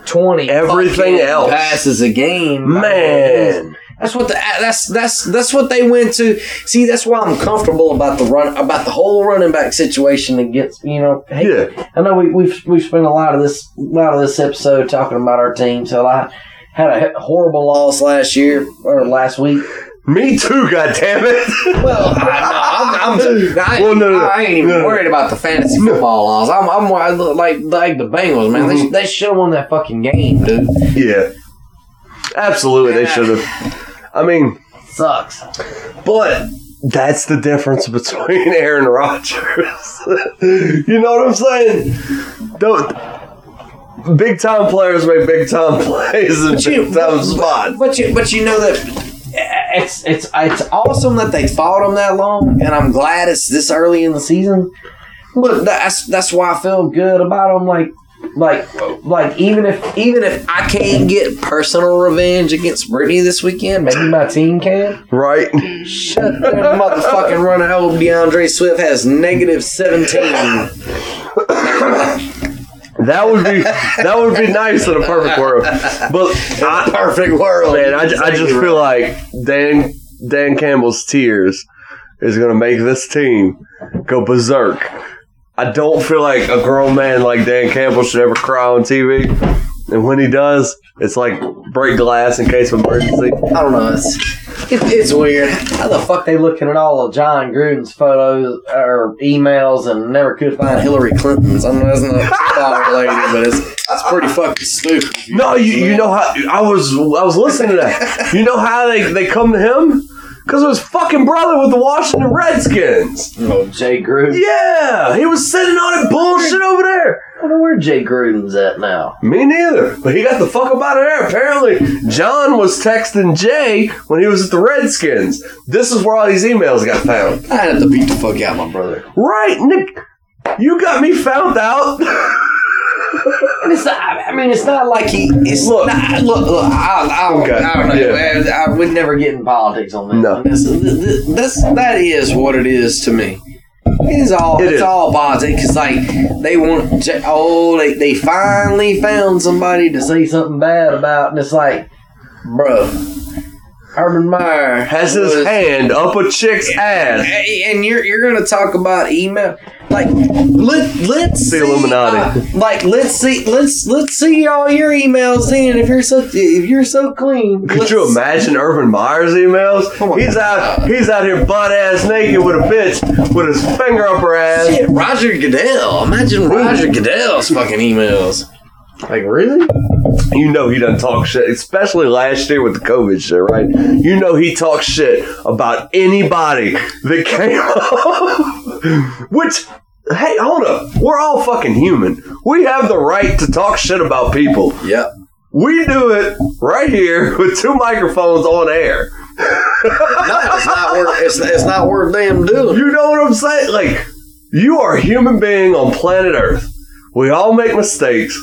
20 Everything else. passes a game. Man. That's what the that's that's that's what they went to. See, that's why I'm comfortable about the run about the whole running back situation against you know. Hey, Yeah. I know we we've we've spent a lot of this a lot of this episode talking about our team. So I had a horrible loss last year or last week. Me too, God damn it. Well, I, no, I'm, I'm I, (laughs) Well, no, no. I ain't even No, worried about the fantasy football laws. I'm, I'm like like the Bengals, man. Mm-hmm. They, they should have won that fucking game, dude. yeah. Absolutely, they should have. I mean, Sucks. but that's the difference between (laughs) Aaron Rodgers. (laughs) you know what I'm saying? Don't. Big time players make big time (laughs) plays in big time spots. But you, but you know that it's it's it's awesome that they fought him that long, and I'm glad it's this early in the season. But that's that's why I feel good about him. Like like like even if even if I can't get personal revenge against Brittany this weekend, maybe my team can. Right? Shut that motherfucking run! I hope D'Andre Swift has negative seventeen. That would be that would be nice in a perfect world. But I, Perfect world, man, I, I just feel like Dan Dan Campbell's tears is gonna make this team go berserk. I don't feel like a grown man like Dan Campbell should ever cry on TV. And when he does, it's like break glass in case of emergency. I don't know. It's, it, it's weird. How the fuck they looking at all of Jon Gruden's photos or emails and never could find Hillary Clinton's? I mean, that's not football related, but it's it's pretty fucking stupid. No, you you know how I was I was listening to that. You know how they, they come to him? Because it was fucking brother with the Washington Redskins. Oh, Jay Gruden. Yeah, he was sitting on it bullshit over there. I wonder where Jay Gruden's at now. Me neither. But he got the fuck up out of there. Apparently, Jon was texting Jay when he was at the Redskins. This is where all these emails got found. I had to beat the fuck out my brother. Right, Nick. You got me found out. (laughs) It's not, I mean, it's not like he. It's Look. not, look, look. I, I, Okay, I don't know. yeah. I, I would never get in politics on that. No. This, this, this, that is what it is to me. It's all. It it's is. all politics. Cause like they want. To, oh, they they finally found somebody to say something bad about, and it's like, bro, Urban Meyer Has his was- hand up a chick's ass. and you're you're gonna talk about email like let let's The see, Illuminati. uh, like let's see let's let's see all your emails then if you're so if you're so clean Could you imagine Urban Meyer's emails? On. He's out he's out here butt ass naked with a bitch with his finger up her ass. Shit, Roger Goodell imagine Roger Goodell's fucking emails like really You know he doesn't talk shit, especially last year with the COVID shit, right? You know he talks shit about anybody that came (laughs) up. Which, hey, hold up. We're all fucking human. We have the right to talk shit about people. yep We do it right here with two microphones on air. no it's not worth it's, it's not worth damn doing You know what I'm saying? Like, you are a human being on planet Earth. We all make mistakes.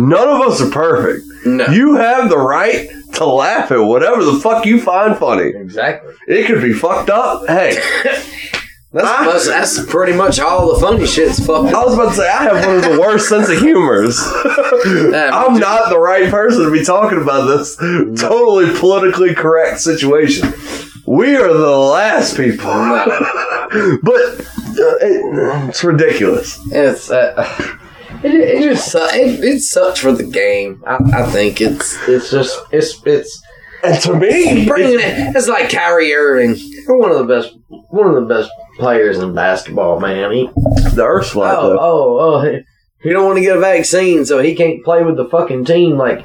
None of us are perfect. No. You have the right to laugh at whatever the fuck you find funny. exactly It could be fucked up. Hey, (laughs) that's most, that's pretty much all the funny shit's fucked Up. I was about to say I have one of the (laughs) worst sense of humors. (laughs) I'm not the right person to be talking about this totally politically correct situation. We are the last people. but uh, it, it's ridiculous. It's uh, it, it just su- it, it sucks for the game. I, I think it's it's just it's it's And to me, bringing (laughs) it's- it. It's like Kyrie Irving, one of the best one of the best players in basketball. Man, he the Earth's flat oh oh oh he, don't want to get a vaccine, so he can't play with the fucking team. Like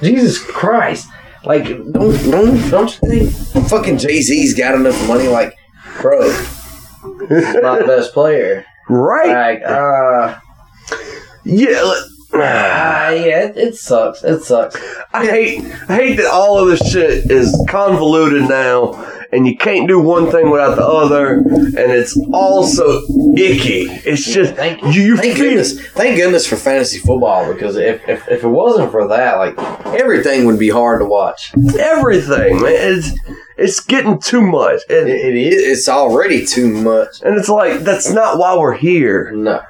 Jesus Christ. Like, don't don't don't you think fucking Jay Z's got enough money? Like, bro, (laughs) the best player. Right? Like, uh, Yeah. like- Ah, yeah, it, it sucks. It sucks. I hate I hate that all of this shit is convoluted now and you can't do one thing without the other and it's all so icky. It's just Thank you, you thank feel goodness, thank goodness for fantasy football because if, if if it wasn't for that, like everything would be hard to watch. everything, man. It's it's getting too much. It, And, it is. It's already too much. and it's like that's not why we're here. No.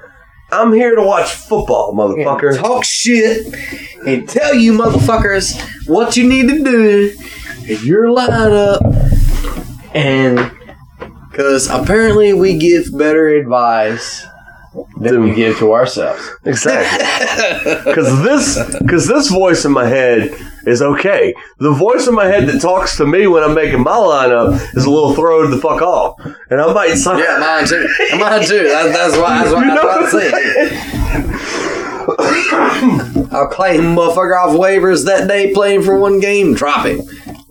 I'm here to watch football, motherfucker. Talk shit and tell you motherfuckers what you need to do in your lineup, and because apparently we give better advice than we give to ourselves. Exactly. (laughs) Because this, because this voice in my head is okay. The voice in my head that talks to me when I'm making my lineup is a little thrown the fuck off, and I might sign. Yeah, mine too. Mine too. That, that's why. That's why. That's what I'm saying. (laughs) I'll claim motherfucker off waivers that day, playing for one game, drop him.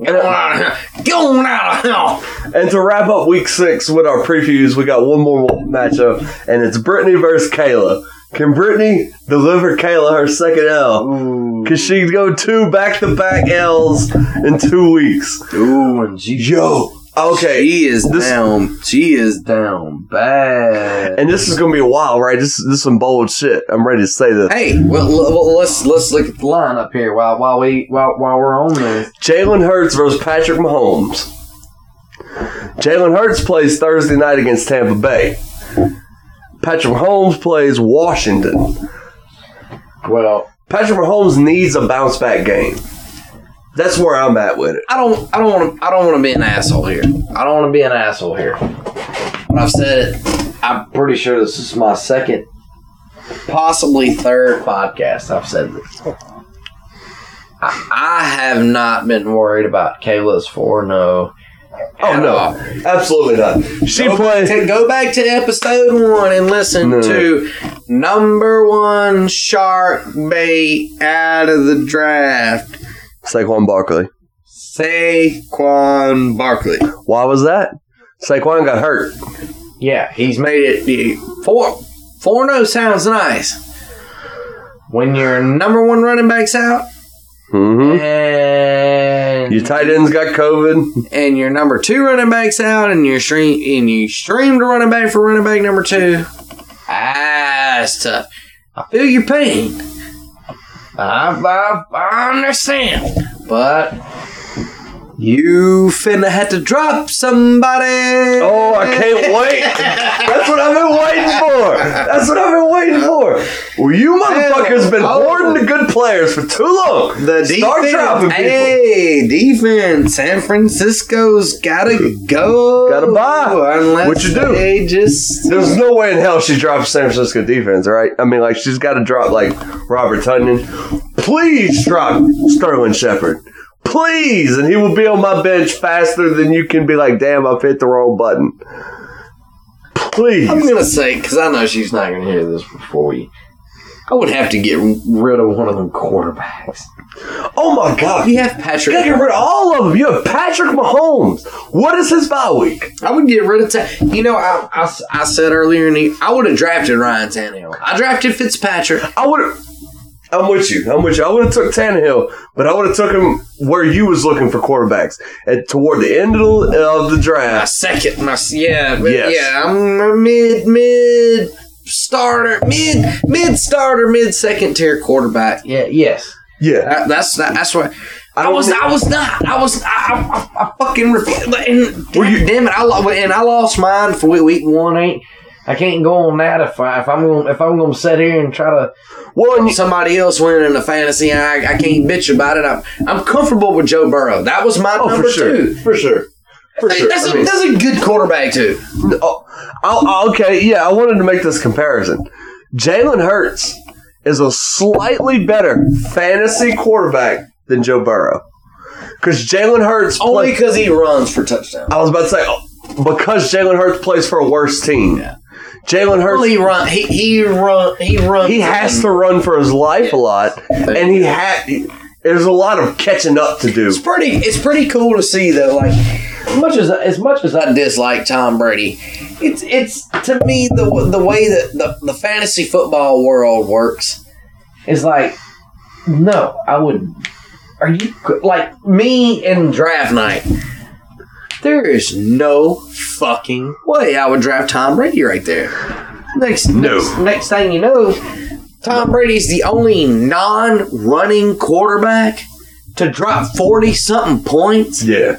Get on out of here. Get on out of here. And to wrap up week six with our previews, we got one more matchup, and it's Brittany versus Kayla. Can Brittany deliver Kayla her second L? Can she go two back to back L's in two weeks? Ooh, and she, Yo, okay. she is This- down. She is down bad. And this is gonna be a while, right? This, this is some bold shit. I'm ready to say this. Hey, well, well, let's let's look at the lineup here while while we while, while we're on this. Jalen Hurts versus Patrick Mahomes. Jalen Hurts plays Thursday night against Tampa Bay. Patrick Mahomes plays Washington. Well, Patrick Mahomes needs a bounce back game. That's where I'm at with it. I don't I don't want to I don't want to be an asshole here. I don't want to be an asshole here. But I've said it. I'm pretty sure this is my second, possibly third podcast. I've said this. I, I have not been worried about Kayla's four no. Oh no, uh, absolutely not. She Go plays. back, to, go back to episode one and listen No. to number one shark bait out of the draft, Saquon Barkley. Saquon Barkley. Why was that? Saquon got hurt. Yeah, he's made it he- four four no oh sounds nice. When your number one running back's out Mm-hmm. and Your tight ends got COVID. and your number two running back's out and your stream and you streamed a running back for running back number two. Ah, it's tough. I feel your pain. I, I, I understand, but you finna had to drop somebody. Oh, I can't (laughs) wait. That's what I've been waiting for. That's what I've been waiting for. Well, you motherfuckers been Oh. hoarding the good players for too long. The Start defense, dropping people. hey, defense. San Francisco's gotta go. Gotta buy. Unless What you do? They just There's no way in hell she drops San Francisco defense, right? I mean, like she's got to drop like Robert Tonyan. Please drop Sterling Shepard. Please, and he will be on my bench faster than you can be like, damn, I've hit the wrong button. Please. I'm gonna say because I know she's not gonna hear this before we. I would have to get rid of one of them quarterbacks. Oh my god. You have Patrick. You get rid of all of them. You have Patrick Mahomes. What is his bye week? I would get rid of. Ta- you know, I, I, I said earlier in the, I would have drafted Ryan Tannehill. I drafted Fitzpatrick. I would have. I'm with you. I'm with you. I would have took Tannehill, but I would have took him where you was looking for quarterbacks, and toward the end of the, of the My draft. second, my yeah, but Yes. yeah. I'm a mid mid starter, mid mid starter, mid second tier quarterback. Yeah, yes. Yeah, That, that's that, that's what. I, don't was need- I was not I was I, I, I fucking refused. And Were you- damn it I and I lost mine for week, week one ain't I can't go on that if I if I'm gonna if I'm gonna sit here and try to Well, and somebody else win in the fantasy I I can't bitch about it. I'm I'm comfortable with Joe Burrow. That was my oh, number for sure, two. For sure, for Hey, sure. that's, I a, mean- that's a good quarterback too. Oh, I'll- I'll- okay, yeah, I wanted to make this comparison. Jalen Hurts is a slightly better fantasy quarterback than Joe Burrow. Because Jalen Hurts only because he runs for touchdowns. I was about to say, oh, because Jalen Hurts plays for a worse team. Jalen Hurts, he run he he run he runs he has to run for his life a lot, and he had. There's a lot of catching up to do. It's pretty. It's pretty cool to see though. Like as much as as much as I dislike Tom Brady, it's it's to me the the way that the the fantasy football world works is like no, I would. Are you like me in draft night? There is no fucking way I would draft Tom Brady right there. Next, No. next, next thing you know, Tom Brady's the only non-running quarterback to drop forty something points. Yeah.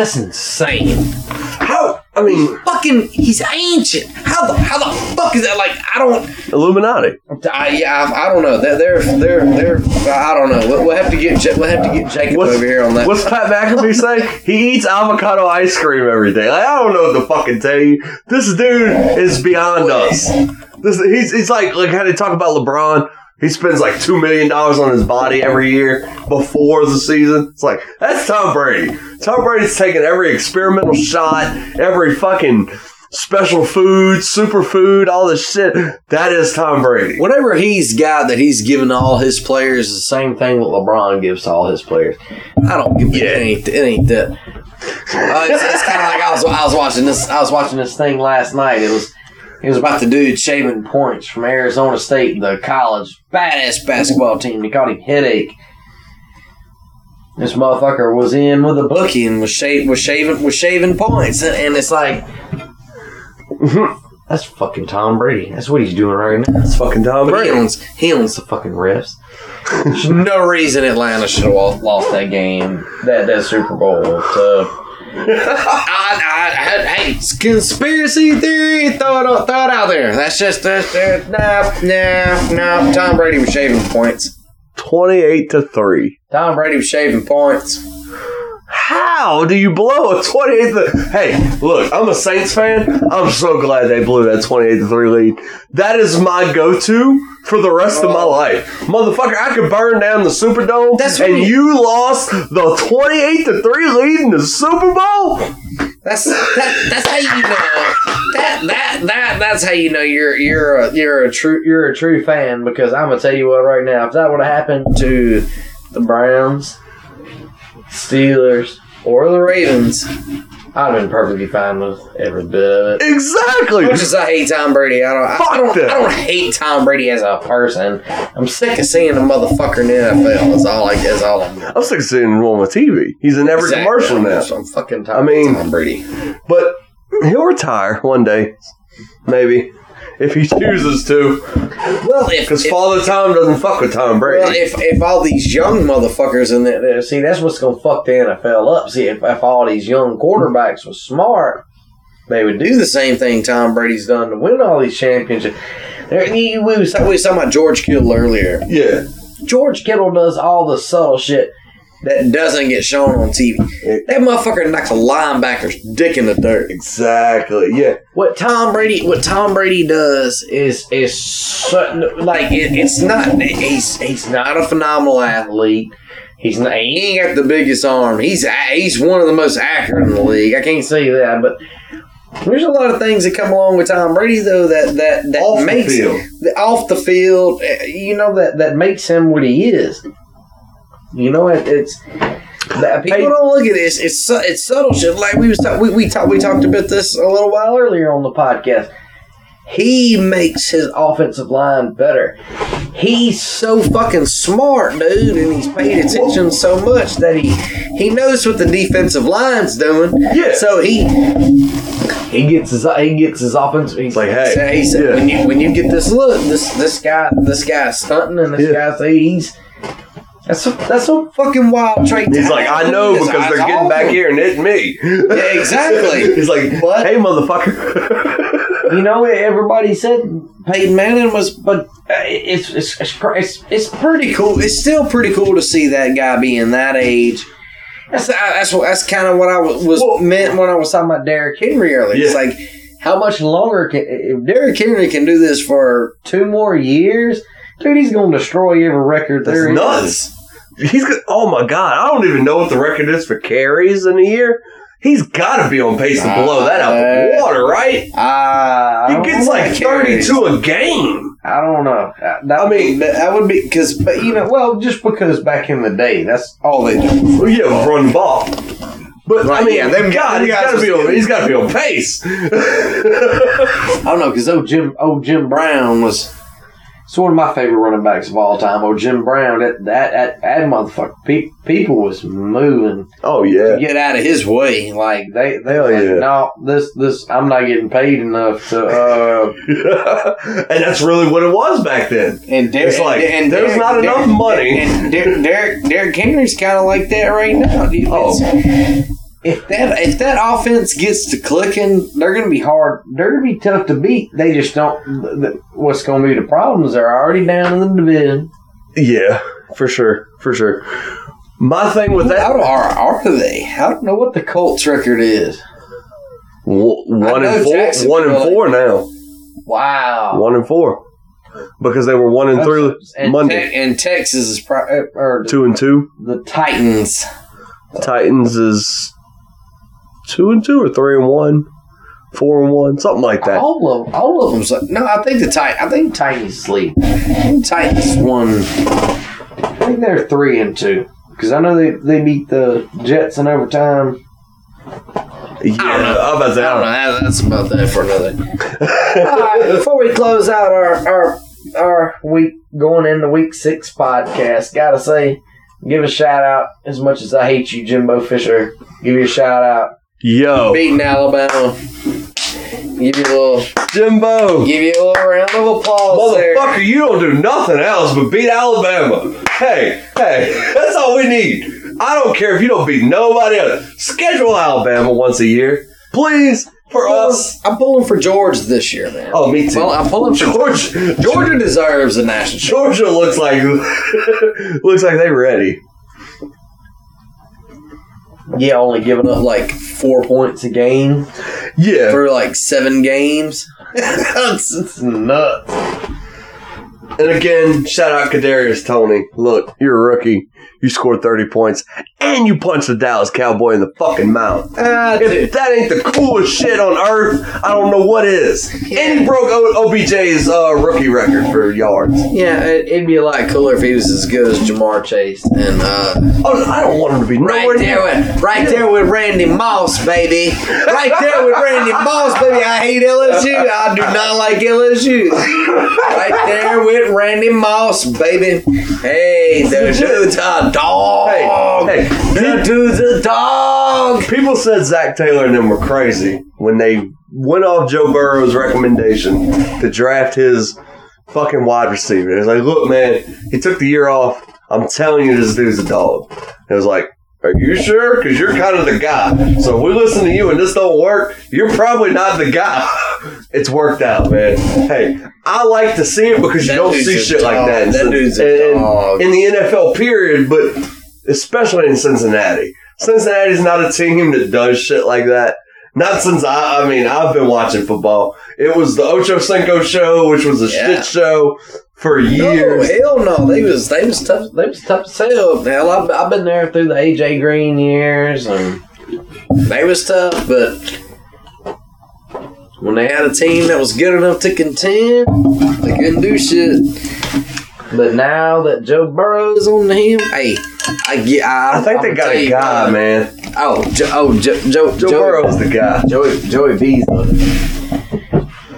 That's insane. How? I mean, Fucking, he's ancient. How the how the fuck is that? Like, I don't. Illuminati. I, yeah, I, I don't know. They're they're they're, they're I don't know. We'll, we'll have to get Ja- we'll have to get Jacob over here on that. What's Pat McAfee say? (laughs) He eats avocado ice cream every day. Like, I don't know what to fucking tell you. This dude is beyond us. This he's he's like like how they talk about LeBron. He spends like two million dollars on his body every year before the season. It's like that's Tom Brady. Tom Brady's taking every experimental shot, every fucking special food, superfood, all this shit. That is Tom Brady. Whatever he's got that he's giving to all his players is the same thing that LeBron gives to all his players. I don't give yeah. it ain't it ain't that. Uh, it's it's kind of like I was I was watching this I was watching this thing last night. It was it was about the dude shaving points from Arizona State, the college badass basketball team. They called him Headache. This motherfucker was in with a bookie and was was shaving was shaving points, and, and it's like (laughs) that's fucking Tom Brady. That's what he's doing right now. It's fucking Tom But he Brady. owns he owns the fucking refs. There's no reason Atlanta should have lost, lost that game, that that Super Bowl. To, I, I, I, hey, conspiracy theory. Throw it, out- throw it out there. That's just that's that. No, no, no. Tom Brady was shaving points. Twenty-eight to three. Tom Brady was shaving points. How do you blow a 28 to Hey, look, I'm a Saints fan. I'm so glad they blew that 28 to 3 lead. That is my go-to for the rest of my oh. life. Motherfucker, I could burn down the Superdome That's and you lost the 28 to 3 lead in the Super Bowl? That's that, that's how you know that that that that's how you know you're you're a you're a true you're a true fan because I'm gonna tell you what right now if that would have happened to the Browns, Steelers, or the Ravens, I'd have been perfectly fine with every bit of it. Exactly. As much as I hate Tom Brady, I don't I, Fuck I don't that. I don't hate Tom Brady as a person. I'm sick of seeing the motherfucker in the NFL. Is all I is all I'm. I'm sick of seeing him on my TV. He's in every Exactly. commercial now. I'm fucking tired I mean- Tom Brady. But he'll retire one day, maybe. If he chooses to. Well, if because Father Time doesn't fuck with Tom Brady. Well, if if all these young motherfuckers in there, see, that's what's gonna fuck the NFL up. See, if, if all these young quarterbacks were smart, they would do the same thing Tom Brady's done to win all these championships. There, we, we, was, we was talking about George Kittle earlier. Yeah. George Kittle does all the subtle shit that doesn't get shown on TV. That motherfucker knocks a linebacker's dick in the dirt. Exactly. Yeah. What Tom Brady, what Tom Brady does is is so, like it, it's not. He's he's not a phenomenal athlete. He's not. He ain't got the biggest arm. He's he's one of the most accurate in the league. I can't say that, but. There's a lot of things that come along with Tom Brady, though that that that Off the makes field. the- off the field. eh, You know that that makes him what he is. You know it, it's that people don't look at this. It's su- it's subtle shit. Like we was talk, we we talked we talked about this a little while earlier on the podcast. He makes his offensive line better. He's so fucking smart, dude, and he's paid attention so much that he he knows what the defensive line's doing. Yeah. So he he gets his he gets his offense. He's like, hey, he said, yeah. when you when you get this look, this this guy this guy's stunting, and this Yeah. guy's he's that's a, that's a fucking wild trait. to He's like. I know because they're that's getting back awesome. here and hitting me. Yeah, exactly. (laughs) He's like, hey, motherfucker. You know, (laughs) everybody said Peyton Manning was, but uh, it's it's it's it's, it's pretty cool. It's still pretty cool to see that guy being that age. That's that's that's kind of what I was, was meant when I was talking about Derrick Henry earlier. It's like how much longer can if Derrick Henry can do this for two more years? Dude, he's going to destroy every record That's there is. nuts. He's got, oh my god, I don't even know what the record is for carries in a year. He's got to be on pace to blow that out the water, right? Uh, he gets like thirty-two a game. I don't know. Uh, That, I mean, that would be because, but you know, well, just because back in the day, that's all they do. Well, yeah, run the ball. But I mean, yeah, them God, he's got to be on. He's got to be on pace. (laughs) I don't know because old Jim, old Jim Brown was. It's one of my favorite running backs of all time. Oh, Jim Brown, that that that, that motherfucker, pe- people was moving. Oh yeah, to get out of his way. Like they, they Hell like, yeah. no, this this I'm not getting paid enough to. Uh, (laughs) and that's really what it was back then. and It's like, and there's not enough money. And Der- Derek Derrick Henry's kind of like that right now. dude. Oh. If that if that offense gets to clicking, they're going to be hard. They're going to be tough to beat. They just don't. What's going to be the problems? They're already down in the division. Yeah, for sure, for sure. My thing with that, How are, are they? I don't know what the Colts record is. one and four, one and four now, Wow. one and four, because they were one and three and Monday, Te- and Texas is pro- or er, er, two and two. the Titans. Titans is two and two or three and one, four and one, something like that. All of all of them. No, I think the Tit- I think Titans sleep. I think Titans won. I think they're three and two because I know they they beat the Jets in overtime. Yeah, I'm about to say, I don't know. That's about that for another. All right, before we close out our our our week going into week six podcast, gotta say, give a shout out. As much as I hate you, Jimbo Fisher, give you a shout out. Yo, Beating Alabama. Give you a little, Jimbo, give you a little round of applause there. motherfucker, you don't do nothing else but beat Alabama. Hey, hey, that's all we need. I don't care if you don't beat nobody else. Schedule Alabama once a year, please, for us. I'm pulling for George this year, man. Oh, me too. Well, I'm pulling for George, Georgia deserves a national. Georgia looks like (laughs) looks like they're ready. Yeah, only giving up like four points a game Yeah, for like seven games. (laughs) That's it's nuts. and again, shout out Kadarius Toney. Look, you're a rookie. You scored 30 points, and you punched the Dallas Cowboy in the fucking mouth. Ah, If dude. that ain't the coolest shit on earth, I don't know what is. And he broke o- OBJ's uh, rookie record for yards. Yeah, it, it'd be a lot cooler if he was as good as Ja'Marr Chase and uh, Oh, I don't want him to be right nowhere there near. with right there with Randy Moss, baby. Right there with Randy Moss, baby. I hate LSU. I do not like LSU. Right there with Randy Moss, baby. Hey, the dude's (laughs) dog. Hey, hey, the dude's a dog. People said Zac Taylor and them were crazy when they went off Joe Burrow's recommendation to draft his fucking wide receiver. It was like, look, man, he took the year off. I'm telling you, this dude's a dog. It was like, are you sure? Because you're kind of the guy. So if we listen to you and this don't work, you're probably not the guy. (laughs) It's worked out, man. Hey, I like to see it because you That don't see shit like dog. that. in That dude's a in- dog. in the NFL period, but especially in Cincinnati. Cincinnati's not a team that does shit like that. Not since I, I mean, I've been watching football. It was the Ocho Cinco show, which was a Yeah. shit show for years. No, hell no. They was they was tough. They was tough to sell. Hell, I've, I've been there through the AJ Green years, and they was tough. But when they had a team that was good enough to contend, they couldn't do shit. But now that Joe Burrow's on him, hey, I get. I, I think they got a guy, man. Oh, jo- oh, jo- Joe, Joe Joey- Burrow's the guy. Joey, Joey B's the.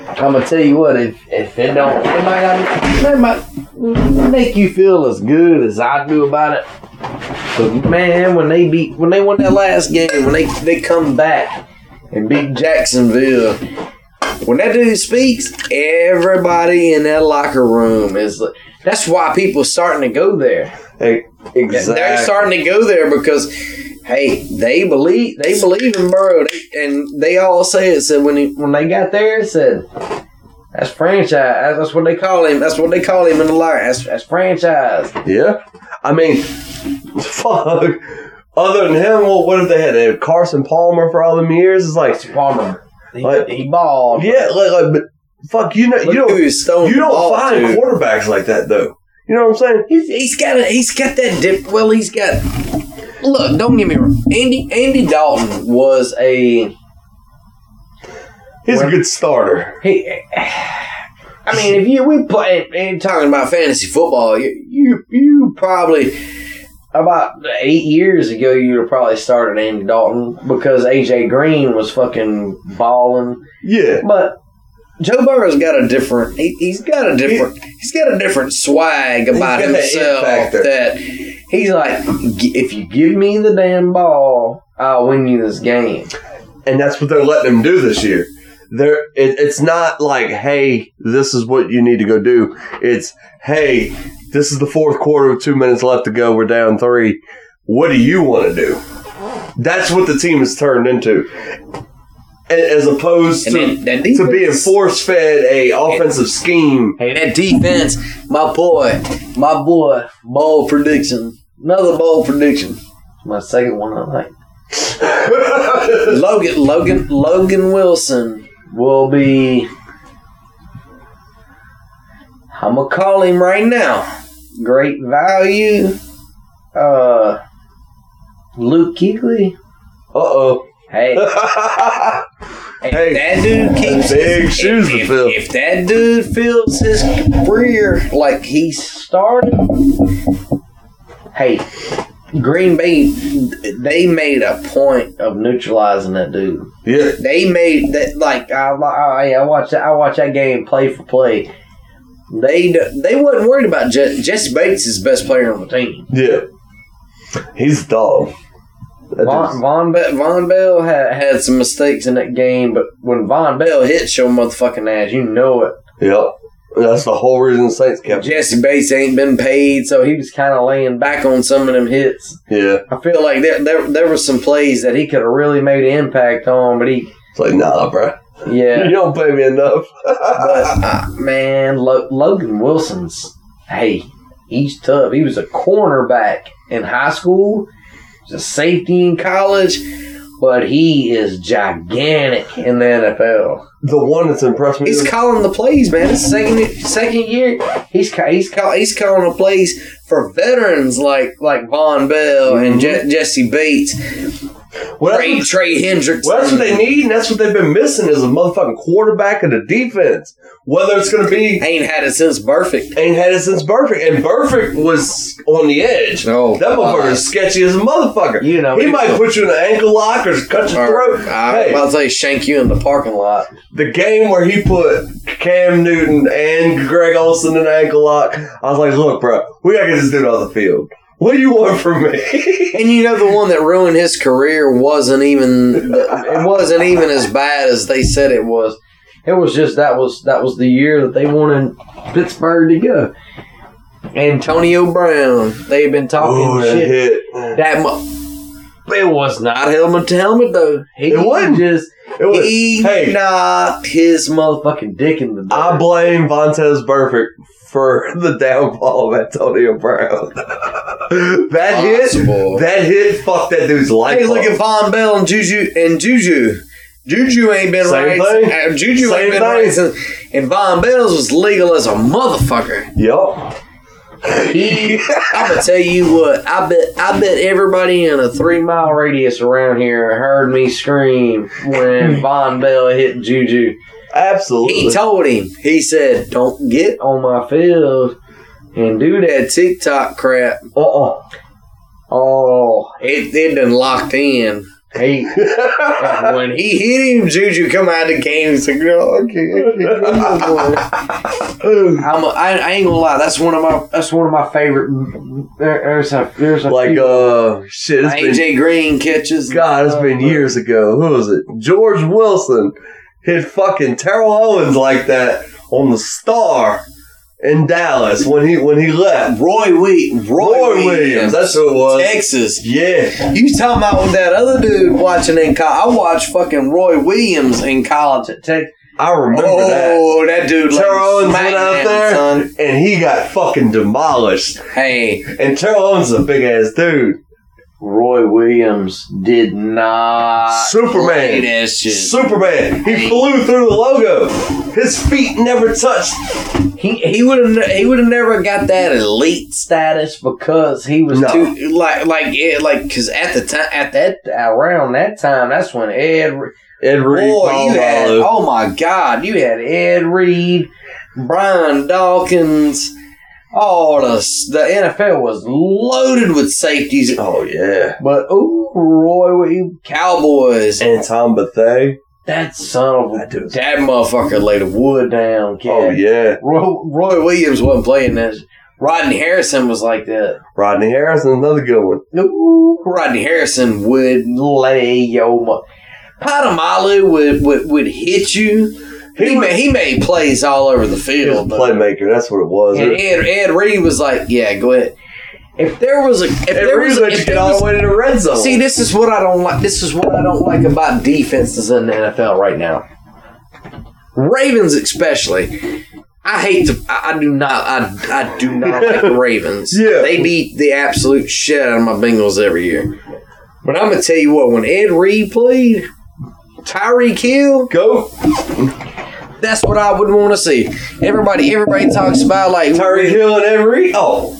I'm gonna tell you what, if if it don't, it might not, it might make you feel as good as I do about it. But man, when they beat, when they won that last game, when they they come back and beat Jacksonville, when that dude speaks, everybody in that locker room is. like- That's why people starting to go there. Exactly. They're starting to go there because, hey, they believe they believe in Burrow, they, and they all say it. Said when he, when they got there, it said that's franchise. That's what they call him. That's what they call him in the line. That's, that's franchise. Yeah. I mean, (laughs) fuck. Other than him, well, what if they had, they had Carson Palmer for all them years? It's like Palmer. He, Like- he balled. yeah, like, like but fuck, you know, you don't, you don't find to. quarterbacks like that though. You know what I'm saying? He's, he's got a, he's got that dip. Well, he's got. Look, don't get me wrong. Andy Andy Dalton was a He's a good starter. He, I mean, if you we play and talking about fantasy football, you you, you probably about eight years ago you'd have probably started Andy Dalton because AJ Green was fucking balling. Yeah. But Joe Burrow's got a different. He, he's got a different. he's got a different swag about got that it himself that he's like. If you give me the damn ball, I'll win you this game. And that's what they're letting him do this year. They're, it, it's not like, hey, this is what you need to go do. It's, hey, this is the fourth quarter with two minutes left to go. We're down three. What do you want to do? That's what the team has turned into. As opposed to, then that to being force fed a offensive scheme. Hey, that defense, my boy, my boy, bold prediction. Another bold prediction. My second one I like. (laughs) Logan, Logan, Logan Wilson will be. I'm gonna call him right now. Great value. Uh, Luke Kuechly. Uh oh. Hey, (laughs) Hey, that dude keeps big if- shoes to fill. If that dude fills his career like he started, hey, Green Bay, they made a point of neutralizing that dude. Yeah. They made that like I I, I watched that I watched that game play for play. They they wasn't worried about Je- Jessie Bates is the best player on the team. Yeah. He's a dog. Von, Von, Be- Vonn Bell had, had some mistakes in that game, but when Vonn Bell hits your motherfucking ass, you know it. Yep. That's the whole reason the Saints kept. Jessie Bates ain't been paid, so he was kind of laying back on some of them hits. Yeah. I feel like there there, there were some plays that he could have really made an impact on, but he, It's like, nah, bro. yeah. You don't pay me enough. (laughs) but uh, man, Lo- Logan Wilson's hey, he's tough. He was a cornerback in high school. Safety in college, but he is gigantic in the NFL. the one that's impressed me. He's calling the plays, man. His second second year, he's he's call, he's calling the plays for veterans like like Vonn Bell and mm-hmm. Je- Jessie Bates, well, that's Trey, what- Trey Hendricks. Well, that's what they need, and that's what they've been missing is a motherfucking quarterback and a defense. Whether it's going to be ain't had it since Perfect. ain't had it since Burfict, and Burfict was on the edge. Oh, that motherfucker God. is sketchy as a motherfucker. You know, he he- might put you in an ankle lock or cut your Or, throat. I hey, was about to say shank you in the parking lot. the game where he put Cam Newton and Greg Olsen in an ankle lock, I was like, look, bro, we gotta get this dude off the field. What do you want from me? (laughs) and you know the one that ruined his career wasn't even it wasn't even as bad as they said it was. It was just that was that was the year that they wanted Pittsburgh to go. Antonio Brown. They've been talking Oh, that shit. hit. That it was not helmet to helmet though. He It wasn't. just It was- he hey. knocked his motherfucking dick in the I blame Vontaze Burfict for the downfall of Antonio Brown. (laughs) that Possible. hit, that hit, fuck that dude's life. Hey, look at Vonn Bell and Juju and Juju. Juju ain't been Same right. thing. uh, Juju Same ain't been thing. right since, and Vonn Bell's was legal as a motherfucker. Yup. He, (laughs) I'm gonna tell you what. I bet. I bet everybody in a three mile radius around here heard me scream when (laughs) Vonn Bell hit Juju. Absolutely. He told him. He said, "Don't get on my field and do that TikTok crap." Uh uh Oh, it it done locked in. He and (laughs) when he hit him, Juju come out of the game. He's like, "No, I can't." (laughs) I, can't. I'm a, I, I ain't gonna lie. That's one of my. That's one of my favorite. There, there's a. There's a like few uh shit. It's been, AJ Green catches. God, it's been years ago. Who was it? George Wilson hit fucking Terrell Owens like that on the Star in Dallas when he when he left. Roy Wheat, Roy, Roy Williams, that's who it was. Texas. Yeah, You talking about with that other dude watching in college? I watched fucking Roy Williams in college at Texas. I remember oh, that. Oh, that dude! like, Terrell Owens went out there son. and he got fucking demolished. Hey, And Terrell Owens is a big ass dude. Roy Williams did not Superman. that shit. Superman. He flew through the logo. His feet never touched. He he would have he would have never got that elite status because he was No. too like like it like because at the time at that around that time that's when Ed Ed Reed, boy you had oh my god you had Ed Reed, Brian Dawkins. Oh, the the NFL was loaded with safeties. Oh yeah. But ooh, Roy Williams, Cowboys. And Tom Bethay. That son of a That that motherfucker laid a wood down. Kid. Oh yeah. Roy, Roy Williams wasn't playing that. Rodney Harrison was like that. Rodney Harrison, another good one. Ooh, Rodney Harrison would lay yo. Mo- Polamalu would, would would hit you. He, made, he made plays all over the He a field. playmaker. That's what it was. and Ed, Ed Reed was like, "Yeah, go ahead." If there was a, if Ed there Reed was, let if you get all the way to the red zone. See, this is what I don't like. This is what I don't like about defenses in the NFL right now. Ravens, especially. I hate to. I, I do not. I, I do not like the (laughs) Ravens. Yeah. they beat the absolute shit out of my Bengals every year. But I'm gonna tell you what. When Ed Reed played, Tyreek Hill, Go. That's what I would want to see. Everybody, everybody talks about like Tyreek Hill and Ed Reed. Oh.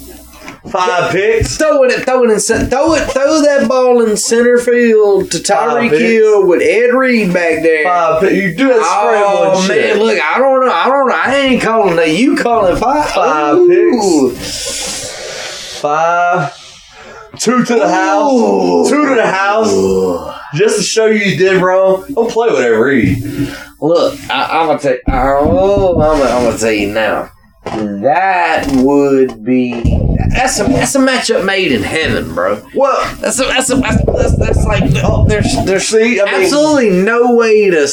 Five picks. Throw it, throw it in, throw it, throw that ball in center field to Tyreek. Hill with Ed Reed back there. Five picks. You do that scramble shit. Oh and man, shit. look, I don't know, I don't know, I ain't calling that. You calling five? Five Ooh. Five. Two to the house. Two to the house. Just to show you you did wrong. Don't play with Reed. Look, I, I'm gonna tell. Oh, I'm gonna, I'm gonna tell you now. That would be that's a that's a matchup made in heaven, bro. Well, That's a, that's a, that's, that's, that's like oh, there's there's see, I mean, absolutely no way to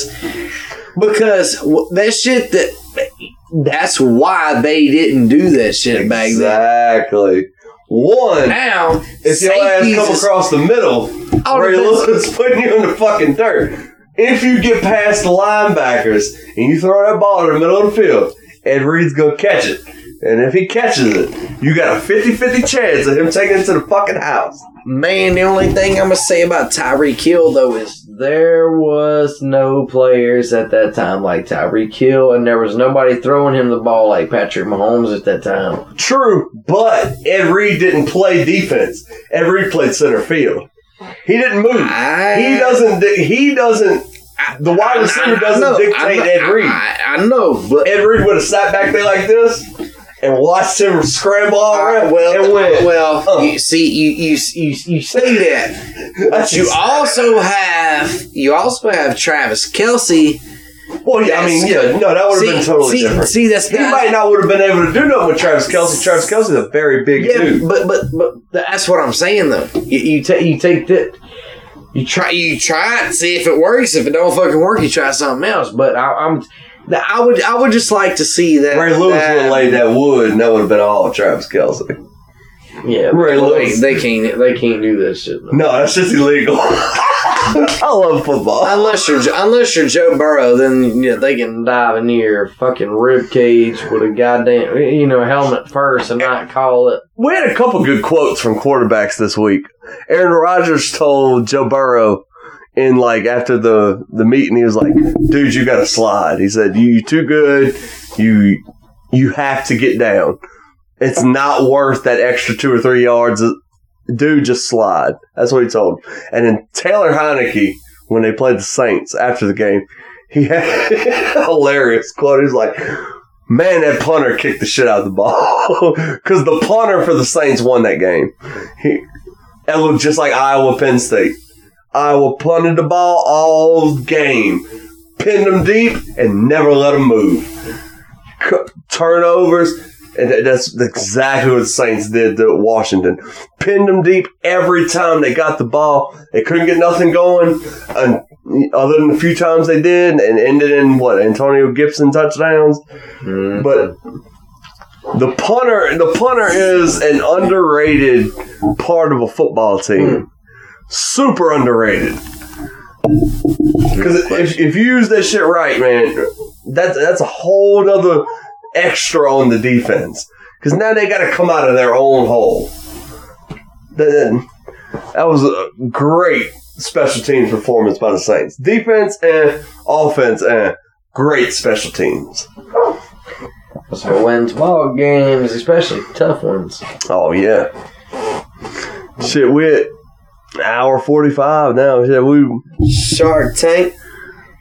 because that shit that that's why they didn't do that shit back then. exactly. One. Now, If your ass come across the middle, Ray Lewis's (laughs) putting you in the fucking dirt. If you get past the linebackers and you throw that ball in the middle of the field, Ed Reed's gonna catch it. And if he catches it, you got a 50-50 chance of him taking it to the fucking house. Man, the only thing I'm gonna say about Tyreek Hill though is there was no players at that time like Tyreek Hill, and there was nobody throwing him the ball like Patrick Mahomes at that time. True, but Ed Reed didn't play defense. Ed Reed played center field. He didn't move. I- he doesn't. He doesn't. The wide receiver doesn't know, dictate I know, Ed Reed. I, I know, but Ed Reed would have sat back there like this and watched him scramble all around well, and went. well, Uh. you see, you, you you you say that, but you also have you also have Travis Kelce Well, yeah, I mean, yeah, no, that would have been totally see- different. see, that's- he that's- might not would have been able to do nothing with Travis Kelce. Travis Kelce's a very big Yeah, dude. but but but that's what I'm saying though. You, you take you take that. You try you try it, see if it works. If it don't fucking work, you try something else. But I, I'm I would I would just like to see that. Ray Lewis that- would have laid that wood, and that would have been all Travis Kelce. Yeah, Ray well, they, Lewis. they can't they can't do that shit. though. No, that's just illegal. (laughs) I love football. Unless you're unless you're Joe Burrow, then yeah, they can dive in your fucking rib cage with a goddamn you know helmet first and not call it. We had a couple good quotes from quarterbacks this week. Aaron Rodgers told Joe Burrow in like after the the meeting, he was like, "Dude, you got to slide." He said, "You you too good. You you have to get down. It's not worth that extra two or three yards. Dude, just slide." That's what he told. him. And then Taylor Heinicke, when they played the Saints after the game, he had (laughs) hilarious quote. He's like. Man, that punter kicked the shit out of the ball (laughs) because the punter for the Saints won that game. He, it looked just like Iowa Penn State. Iowa punted the ball all game, pinned them deep, and never let them move. Turnovers, and that's exactly what the Saints did to Washington. Pinned them deep every time they got the ball. They couldn't get nothing going, and other than a few times they did, and ended in what Antonio Gibson touchdowns. Mm-hmm. But the punter, the punter is an underrated part of a football team. Hmm. Super underrated. Because if, if you use that shit right, man, that's that's a whole other extra on the defense. Because now they got to come out of their own hole. That, that was a great special teams performance by the Saints. Defense and offense and great special teams. So wins ball games, especially tough ones. Oh yeah. Shit, we hour forty five now. Shit, we Shark Tank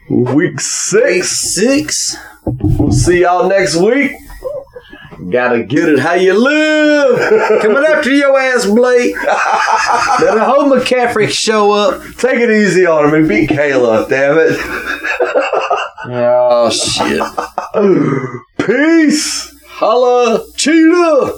week six. six. We'll see y'all next week. Gotta get it how you live. (laughs) Coming after your ass, Blake. (laughs) Better hope McCaffrey show up. Take it easy on him and beat Kayla, damn it. Oh shit. (laughs) Peace. Holla, cheetah.